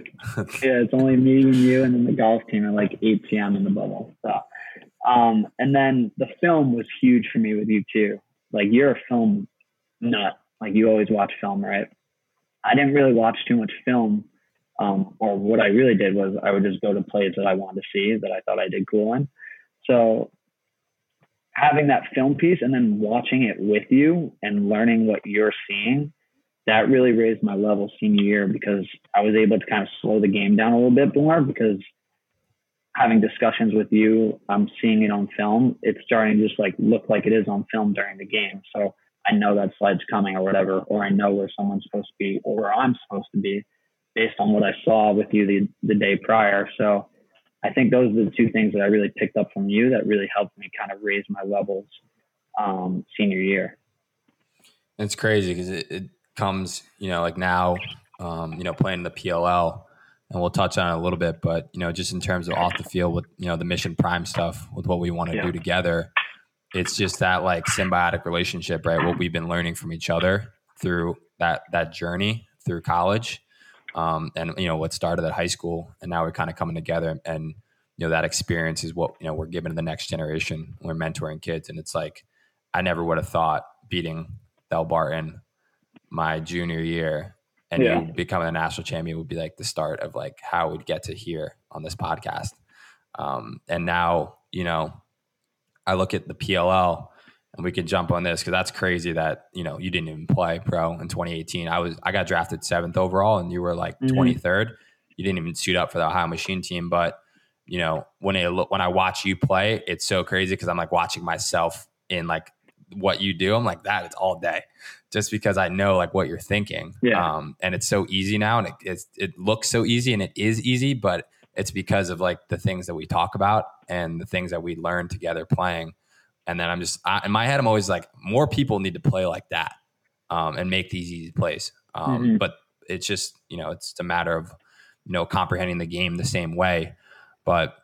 yeah, it's only me and you, and then the golf team at like 8 p.m. in the bubble. So, um, and then the film was huge for me with you too. Like you're a film nut. Like you always watch film, right? I didn't really watch too much film. Um, or what I really did was I would just go to plays that I wanted to see that I thought I did cool in. So having that film piece and then watching it with you and learning what you're seeing that really raised my level senior year because I was able to kind of slow the game down a little bit more because having discussions with you, I'm seeing it on film. It's starting to just like look like it is on film during the game. So I know that slide's coming or whatever, or I know where someone's supposed to be or where I'm supposed to be based on what I saw with you the, the day prior. So I think those are the two things that I really picked up from you that really helped me kind of raise my levels um, senior year. It's crazy because it, it comes, you know, like now, um, you know, playing the PLL, and we'll touch on it a little bit, but you know, just in terms of off the field with you know the Mission Prime stuff with what we want to yeah. do together, it's just that like symbiotic relationship, right? What we've been learning from each other through that that journey through college, um, and you know what started at high school, and now we're kind of coming together, and you know that experience is what you know we're giving to the next generation. We're mentoring kids, and it's like I never would have thought beating Delbarton my junior year and yeah. you becoming a national champion would be like the start of like how we'd get to here on this podcast. Um, and now, you know, I look at the PLL and we can jump on this because that's crazy that, you know, you didn't even play pro in 2018. I was, I got drafted seventh overall and you were like mm-hmm. 23rd. You didn't even suit up for the Ohio machine team. But, you know, when it, when I watch you play, it's so crazy because I'm like watching myself in like what you do. I'm like that. It's all day just because I know like what you're thinking. Yeah. Um, and it's so easy now, and it it looks so easy, and it is easy, but it's because of like the things that we talk about and the things that we learn together playing. And then I'm just I, in my head, I'm always like, more people need to play like that um, and make these easy plays. Um, mm-hmm. But it's just you know it's a matter of you know comprehending the game the same way. But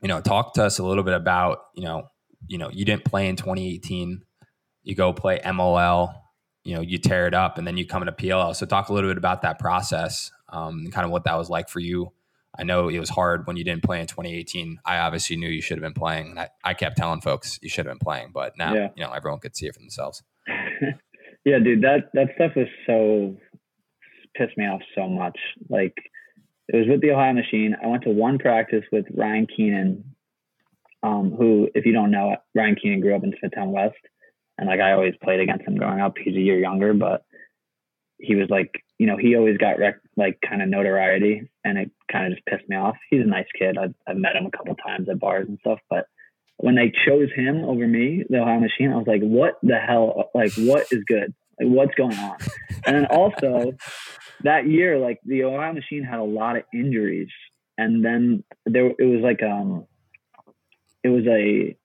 you know, talk to us a little bit about you know you know you didn't play in 2018. You go play MLL you know you tear it up and then you come into PLL. So talk a little bit about that process um, and kind of what that was like for you. I know it was hard when you didn't play in 2018. I obviously knew you should have been playing, and I, I kept telling folks you should have been playing, but now yeah. you know everyone could see it for themselves. yeah, dude, that that stuff was so pissed me off so much. Like it was with the Ohio Machine. I went to one practice with Ryan Keenan, um, who, if you don't know, Ryan Keenan grew up in Smithtown West and like I always played against him growing up. He's a year younger, but he was like, you know, he always got rec- like kind of notoriety, and it kind of just pissed me off. He's a nice kid. I've, I've met him a couple times at bars and stuff, but when they chose him over me, the Ohio Machine, I was like, what the hell? Like, what is good? Like, what's going on? And then also that year, like the Ohio Machine had a lot of injuries, and then there it was like um, it was a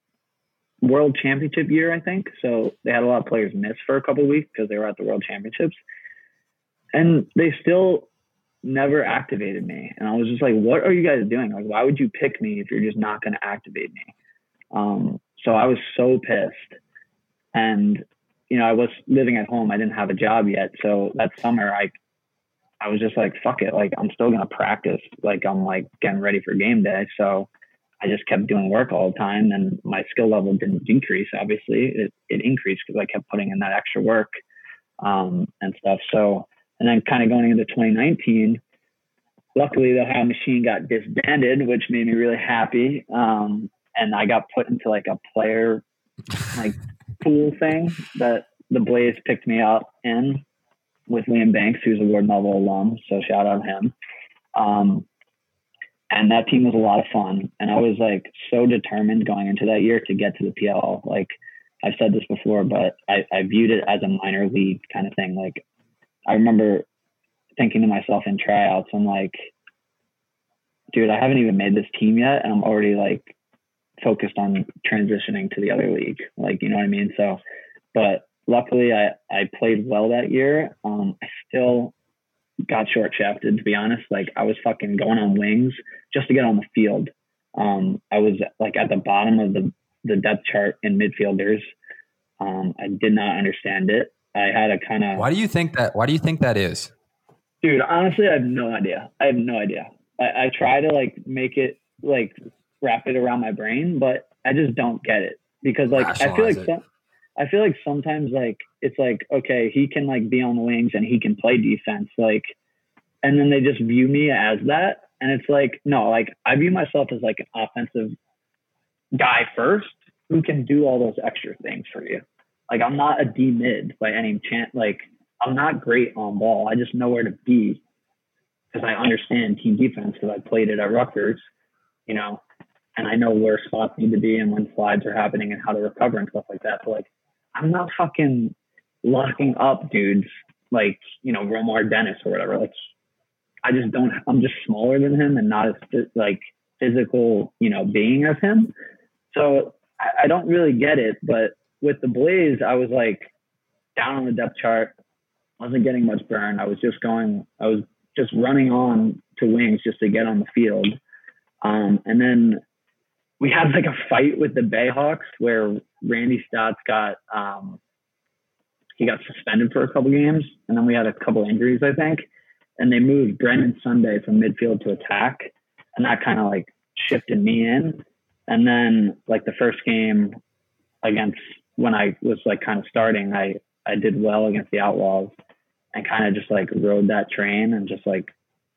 World Championship year, I think. So they had a lot of players miss for a couple weeks because they were at the World Championships, and they still never activated me. And I was just like, "What are you guys doing? Like, why would you pick me if you're just not going to activate me?" Um, so I was so pissed, and you know, I was living at home. I didn't have a job yet, so that summer I I was just like, "Fuck it! Like, I'm still gonna practice. Like, I'm like getting ready for game day." So I just kept doing work all the time and my skill level didn't decrease. Obviously it, it increased because I kept putting in that extra work, um, and stuff. So, and then kind of going into 2019, luckily the Ohio machine got disbanded, which made me really happy. Um, and I got put into like a player like pool thing that the Blaze picked me up in with Liam Banks, who's a Ward Melville alum. So shout out him. Um, and that team was a lot of fun. And I was like so determined going into that year to get to the PL. Like I've said this before, but I, I viewed it as a minor league kind of thing. Like I remember thinking to myself in tryouts, I'm like, dude, I haven't even made this team yet, and I'm already like focused on transitioning to the other league. Like, you know what I mean? So, but luckily I, I played well that year. Um, I still got short shafted to be honest. Like I was fucking going on wings just to get on the field. Um, I was like at the bottom of the, the depth chart in midfielders. Um, I did not understand it. I had a kind of. Why do you think that? Why do you think that is? Dude, honestly, I have no idea. I have no idea. I, I try to like make it like wrap it around my brain, but I just don't get it because like I feel like some, I feel like sometimes like it's like okay he can like be on the wings and he can play defense like, and then they just view me as that and it's like no like I view myself as like an offensive guy first who can do all those extra things for you. Like I'm not a D mid by any chance. Like I'm not great on ball. I just know where to be because I understand team defense because I played it at Rutgers, you know, and I know where spots need to be and when slides are happening and how to recover and stuff like that. So like, I'm not fucking locking up dudes like you know Romar Dennis or whatever. Like, I just don't. I'm just smaller than him and not as like physical, you know, being as him. So I, I don't really get it. But with the Blaze, I was like down on the depth chart, wasn't getting much burn. I was just going. I was just running on to wings just to get on the field. Um, and then we had like a fight with the Bayhawks where Randy Staats got um, he got suspended for a couple games, and then we had a couple injuries, I think. And they moved Brendan Sunday from midfield to attack, and that kind of like shifted me in. And then like the first game against when I was like kind of starting, I I did well against the Outlaws, and kind of just like rode that train and just like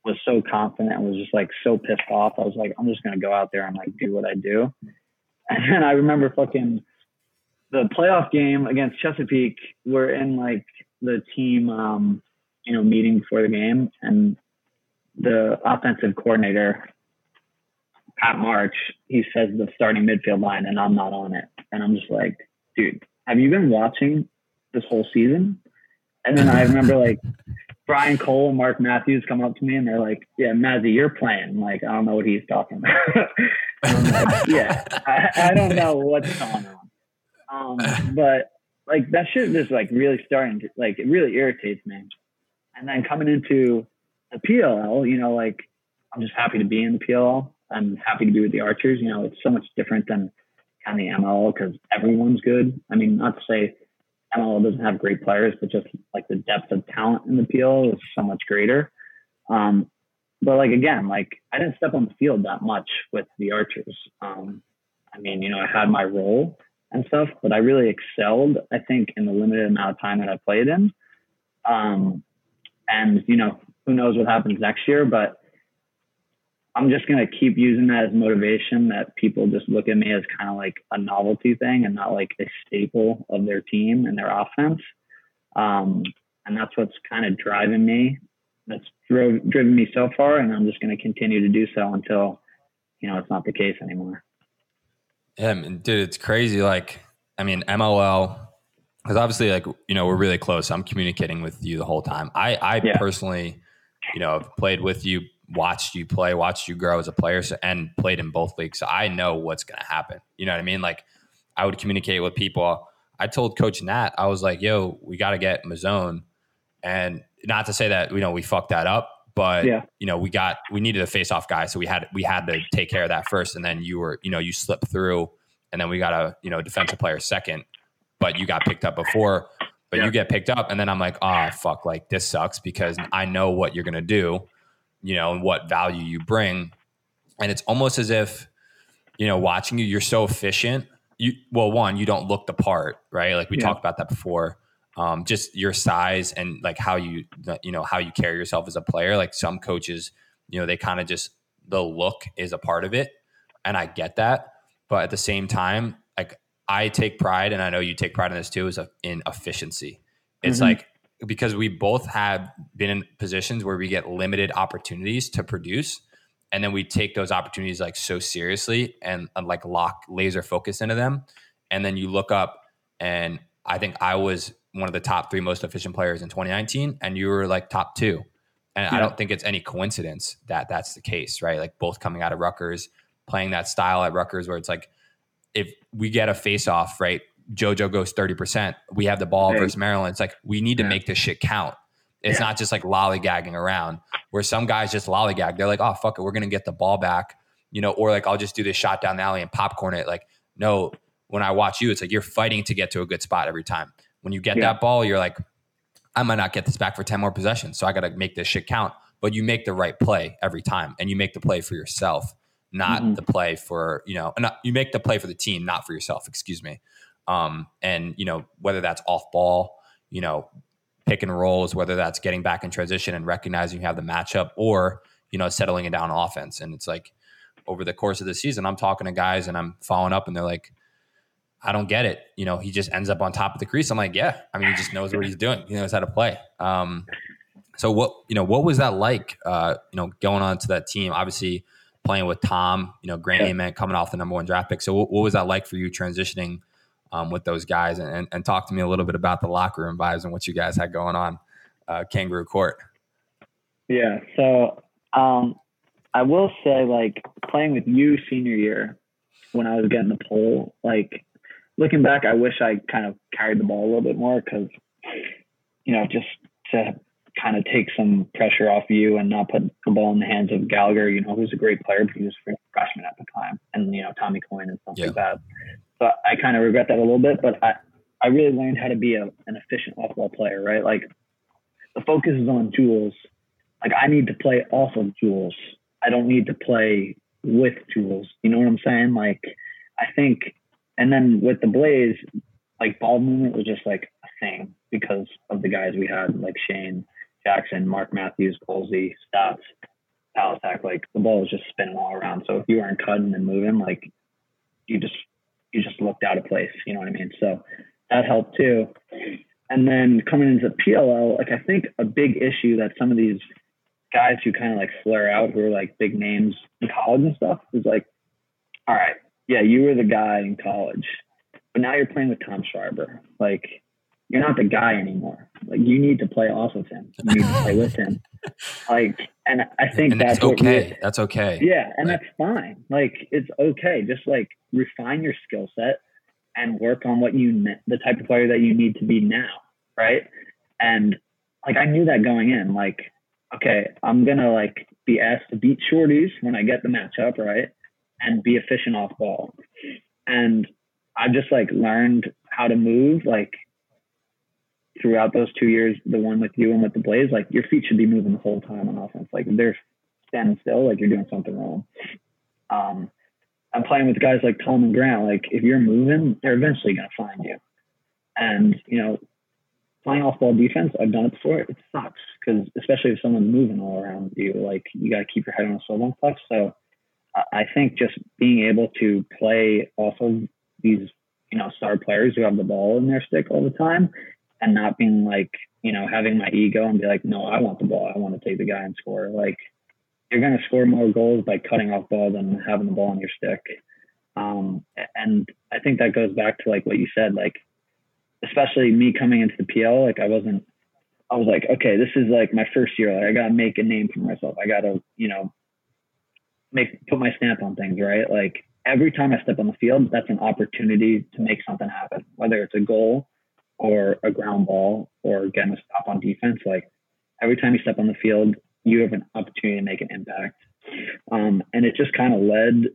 was so confident and was just like so pissed off. I was like, I'm just gonna go out there and like do what I do. And then I remember fucking the playoff game against Chesapeake. We're in like the team, um, you know, meeting before the game, and the offensive coordinator, Pat March, he says the starting midfield line, and I'm not on it, and I'm just like, dude, have you been watching this whole season? And then I remember like Brian Cole and Mark Matthews come up to me and they're like, "Yeah, Mazzy, you're playing." like, I don't know what he's talking about. like, yeah, I, I, don't know what's going on. Um, but like that shit is just like really starting to like it really irritates me. And then coming into the PLL, you know, like I'm just happy to be in the PLL. I'm happy to be with the Archers. You know, it's so much different than kind of the MLL because everyone's good. I mean, not to say MLL doesn't have great players, but just like the depth of talent in the PL is so much greater. Um, but like again, like I didn't step on the field that much with the Archers. Um, I mean, you know, I had my role and stuff, but I really excelled. I think in the limited amount of time that I played in. Um, and you know, who knows what happens next year, but I'm just gonna keep using that as motivation that people just look at me as kind of like a novelty thing and not like a staple of their team and their offense. Um, and that's what's kind of driving me. That's drove, driven me so far, and I'm just going to continue to do so until you know it's not the case anymore. Yeah, dude, it's crazy. Like, I mean, MLL because obviously, like you know, we're really close. I'm communicating with you the whole time. I, I yeah. personally, you know, have played with you watched you play, watched you grow as a player, so, and played in both leagues. So I know what's going to happen. You know what I mean? Like I would communicate with people. I told Coach Nat, I was like, "Yo, we got to get Mazzone," and not to say that you know we fucked that up, but yeah. you know we got we needed a face off guy, so we had we had to take care of that first, and then you were you know you slipped through, and then we got a you know defensive player second, but you got picked up before. But yeah. you get picked up, and then I'm like, oh fuck, like this sucks because I know what you're gonna do you know, and what value you bring. And it's almost as if, you know, watching you, you're so efficient. You well, one, you don't look the part, right? Like we yeah. talked about that before. Um, just your size and like how you, you know, how you carry yourself as a player. Like some coaches, you know, they kind of just the look is a part of it, and I get that. But at the same time, like I take pride, and I know you take pride in this too, is in efficiency. It's mm-hmm. like because we both have been in positions where we get limited opportunities to produce and then we take those opportunities like so seriously and, and, like lock laser focus into them and then you look up and i think i was one of the top three most efficient players in 2019 and you were like top two and yeah. i don't think it's any coincidence that that's the case right like both coming out of Rutgers playing that style at Rutgers where it's like if we get a face off, right? JoJo goes 30%. We have the ball right. versus Maryland. It's like we need to yeah. make this shit count. It's yeah. not just like lollygagging around where some guys just lollygag. They're like, oh, fuck it. We're going to get the ball back, you know, or like I'll just do this shot down the alley and popcorn it. Like, no, when I watch you, it's like you're fighting to get to a good spot every time. When you get yeah. that ball, you're like, I might not get this back for 10 more possessions. So I got to make this shit count. But you make the right play every time and you make the play for yourself, not mm-hmm. the play for, you know, not, you make the play for the team, not for yourself, excuse me. Um, and, you know, whether that's off ball, you know, pick and rolls, whether that's getting back in transition and recognizing you have the matchup or, you know, settling it down offense. And it's like over the course of the season, I'm talking to guys and I'm following up and they're like, I don't get it. You know, he just ends up on top of the crease. I'm like, yeah, I mean, he just knows what he's doing. He knows how to play. Um, so what, you know, what was that like, uh, you know, going on to that team, obviously playing with Tom, you know, Grant yeah. Ament coming off the number one draft pick. So what, what was that like for you transitioning um, with those guys and, and, and, talk to me a little bit about the locker room vibes and what you guys had going on uh, Kangaroo Court. Yeah. So um, I will say, like, playing with you senior year when I was getting the pole, like, looking back, I wish I kind of carried the ball a little bit more because, you know, just to kind of take some pressure off you and not put the ball in the hands of Gallagher, you know, who's a great player, but he was a freshman at the time, and, you know, Tommy Coyne and stuff yeah. like that. So I kind of regret that a little bit, but I, I really learned how to be a, an efficient off ball player, right? Like the focus is on Jules. Like I need to play off of Jules. I don't need to play with Jules. You know what I'm saying? Like I think, and then with the Blaze, like ball movement was just like a thing because of the guys we had, like Shane Jackson, Mark Matthews, Colsey, Staats, Palisak. Like the ball was just spinning all around. So if you weren't cutting and moving, like you just you just looked out of place. You know what I mean? So that helped too. And then coming into PLL, like I think a big issue that some of these guys who kind of like flare out, who are like big names in college and stuff, is like, all right, yeah, you were the guy in college, but now you're playing with Tom Schreiber. Like, you're not the guy anymore. Like, you need to play off of him. You need to play with him. Like, and I think and that's okay. That's okay. Yeah, and like, that's fine. Like, it's okay. Just like refine your skill set and work on what you the type of player that you need to be now, right? And like I knew that going in, like okay, I'm gonna like be asked to beat shorties when I get the matchup, right? And be efficient off ball. And I've just like learned how to move like throughout those two years, the one with you and with the Blaze, like your feet should be moving the whole time on offense. Like they're standing still, like you're doing something wrong. Um, I'm playing with guys like Tom and Grant. Like if you're moving, they're eventually to find you. And you know, playing off ball defense, I've done it before. It sucks because especially if someone's moving all around you, like you got to keep your head on a swivel and stuff. So I think just being able to play off of these, you know, star players who have the ball in their stick all the time, and not being like, you know, having my ego and be like, no, I want the ball. I want to take the guy and score. Like you're going to score more goals by cutting off ball than having the ball on your stick. Um, and I think that goes back to like what you said, like, especially me coming into the PL, like I wasn't, I was like, okay, this is like my first year. Like I got to make a name for myself. I got to, you know, make, put my stamp on things, right? Like every time I step on the field, that's an opportunity to make something happen, whether it's a goal or a ground ball or getting a stop on defense. Like every time you step on the field, you have an opportunity to make an impact. Um, and it just kind of led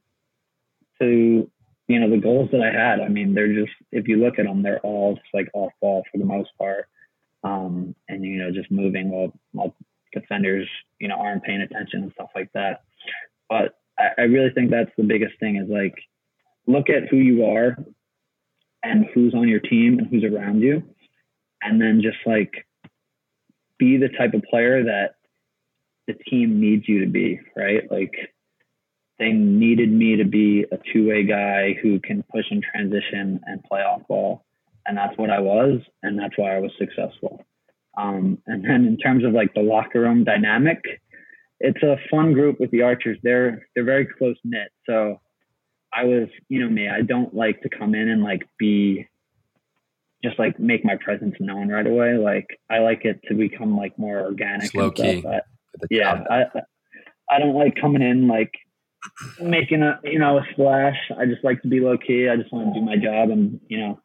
to, you know, the goals that I had. I mean, they're just, if you look at them, they're all just like off ball for the most part. Um, and, you know, just moving while, while defenders, you know, aren't paying attention and stuff like that. But I, I really think that's the biggest thing is like, look at who you are and who's on your team and who's around you. And then just like be the type of player that the team needs you to be, right? Like they needed me to be a two-way guy who can push and transition and play off ball, and that's what I was, and that's why I was successful. Um, and then in terms of like the locker room dynamic, it's a fun group with the Archers. They're they're very close knit. So I was, you know me, I don't like to come in and like be just like make my presence known right away. Like I like it to become like more organic. Slow key. yeah, I, I don't like coming in like making a you know a splash. I just like to be low key. I just want to do my job and you know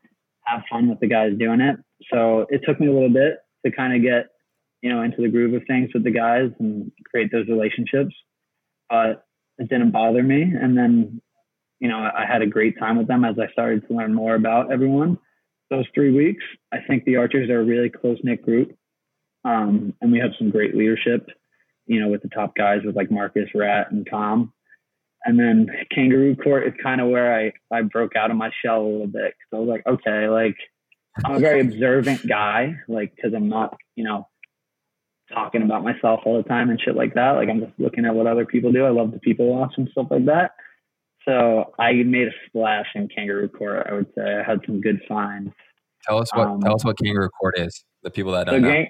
have fun with the guys doing it. So it took me a little bit to kind of get you know into the groove of things with the guys and create those relationships. But it didn't bother me. And then you know I had a great time with them as I started to learn more about everyone. Those three weeks, I think the Archers are a really close knit group, um, and we have some great leadership. You know, with the top guys with like Marcus, Rat, and Tom and then kangaroo court is kind of where I, I broke out of my shell a little bit. Cause I was like, okay, like I'm a very observant guy, like, cause I'm not, you know, talking about myself all the time and shit like that. Like I'm just looking at what other people do. I love the people watch and stuff like that. So I made a splash in kangaroo court. I would say I had some good finds. Tell us what, um, tell us what kangaroo court is. The people that don't so know.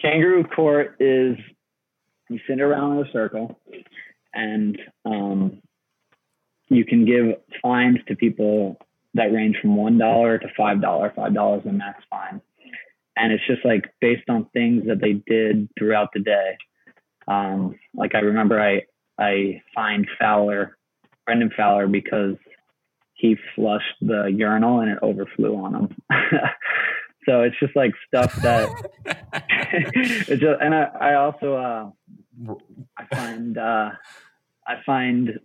kangaroo court is you sit around in a circle and um, you can give fines to people that range from one dollar to five dollar. Five dollars the max fine, and it's just like based on things that they did throughout the day. Um, like I remember, I I fined Fowler, Brendan Fowler, because he flushed the urinal and it overflew on him. so it's just like stuff that it's just, and I, I also uh, I find uh, I find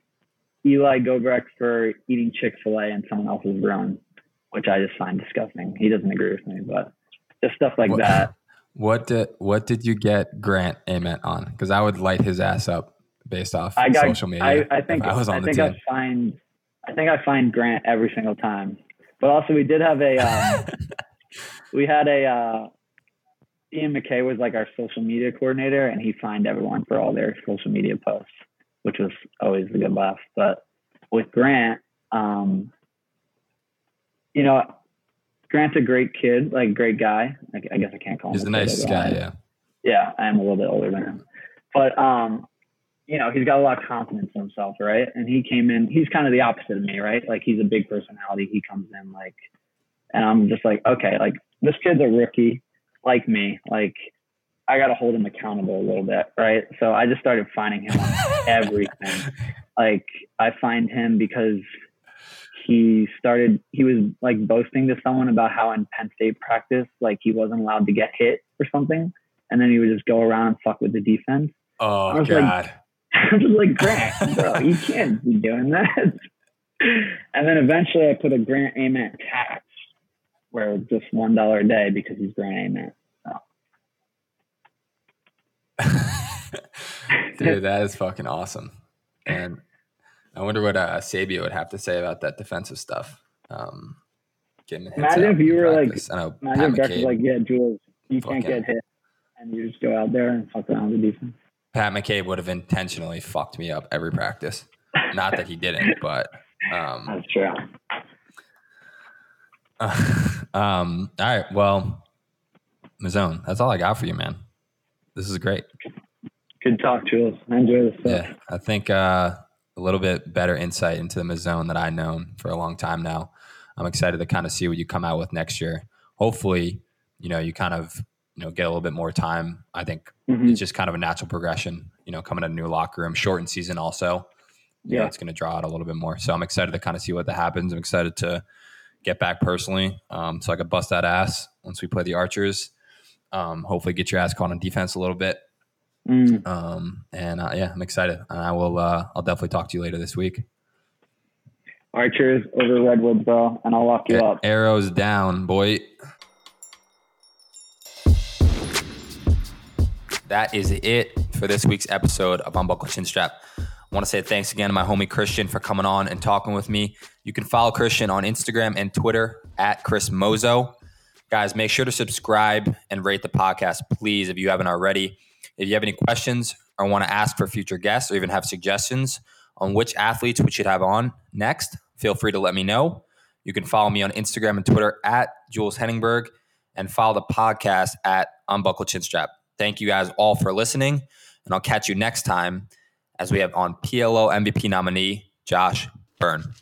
Eli Gobrecht for eating Chick Fil A in someone else's room, which I just find disgusting. He doesn't agree with me, but just stuff like what, that. What did what did you get Grant Ament on? Because I would light his ass up based off I got, social media. I, I think I was on I think team. I find I think I find Grant every single time. But also we did have a um, we had a uh, Ian McKay was like our social media coordinator, and he fined everyone for all their social media posts which was always a good laugh. But with Grant, um, you know, Grant's a great kid, like great guy. I, I guess I can't call him. He's a nice guy, yeah. Yeah, I am a little bit older than him, but um, you know, he's got a lot of confidence in himself, right? And he came in. He's kind of the opposite of me, right? Like he's a big personality. He comes in like, and I'm just like, okay, like this kid's a rookie, like me, like I got to hold him accountable a little bit, right? So I just started finding him on everything. Like I find him because he started he was like boasting to someone about how in Penn State practice like he wasn't allowed to get hit or something, and then he would just go around and fuck with the defense. Oh I was God! Like, I was like, Grant, bro, you can't be doing that. and then eventually, I put a Grant Ament tax where it's just one dollar a day because he's Grant Ament. Dude, that is fucking awesome. And I wonder what uh, Sabia would have to say about that defensive stuff. Um, imagine if you were practice. like, I know imagine Pat McCabe, like, yeah, Jules, you can't get hit, and you just go out there and fuck around the defense. Pat McCabe would have intentionally fucked me up every practice. Not that he didn't, but um, that's true. Uh, um, all right, well, Mazzone, that's all I got for you, man. This is great. Good talk, Jules. I enjoy this. Stuff. Yeah, I think uh, a little bit better insight into the Mazzone that I've known for a long time now. I'm excited to kind of see what you come out with next year. Hopefully, you know, you kind of you know get a little bit more time. I think mm-hmm. it's just kind of a natural progression. You know, coming to a new locker room, shortened season also. yeah, know, it's going to draw out a little bit more. So I'm excited to kind of see what that happens. I'm excited to get back personally, um, so I could bust that ass once we play the Archers. Um, hopefully, get your ass caught on defense a little bit. Mm. Um, and uh, yeah, I'm excited. And I will. Uh, I'll definitely talk to you later this week. Archers over Redwoods, bro, and I'll lock you up. Arrows down, boy. That is it for this week's episode of Unbuckle Chin Strap. I want to say thanks again to my homie Christian for coming on and talking with me. You can follow Christian on Instagram and Twitter at Chris Mozo. Guys, make sure to subscribe and rate the podcast, please, if you haven't already. If you have any questions or want to ask for future guests or even have suggestions on which athletes we should have on next, feel free to let me know. You can follow me on Instagram and Twitter at Jules Heningburg and follow the podcast at Unbuckle Chinstrap. Thank you guys all for listening, and I'll catch you next time as we have on PLL MVP nominee Josh Byrne.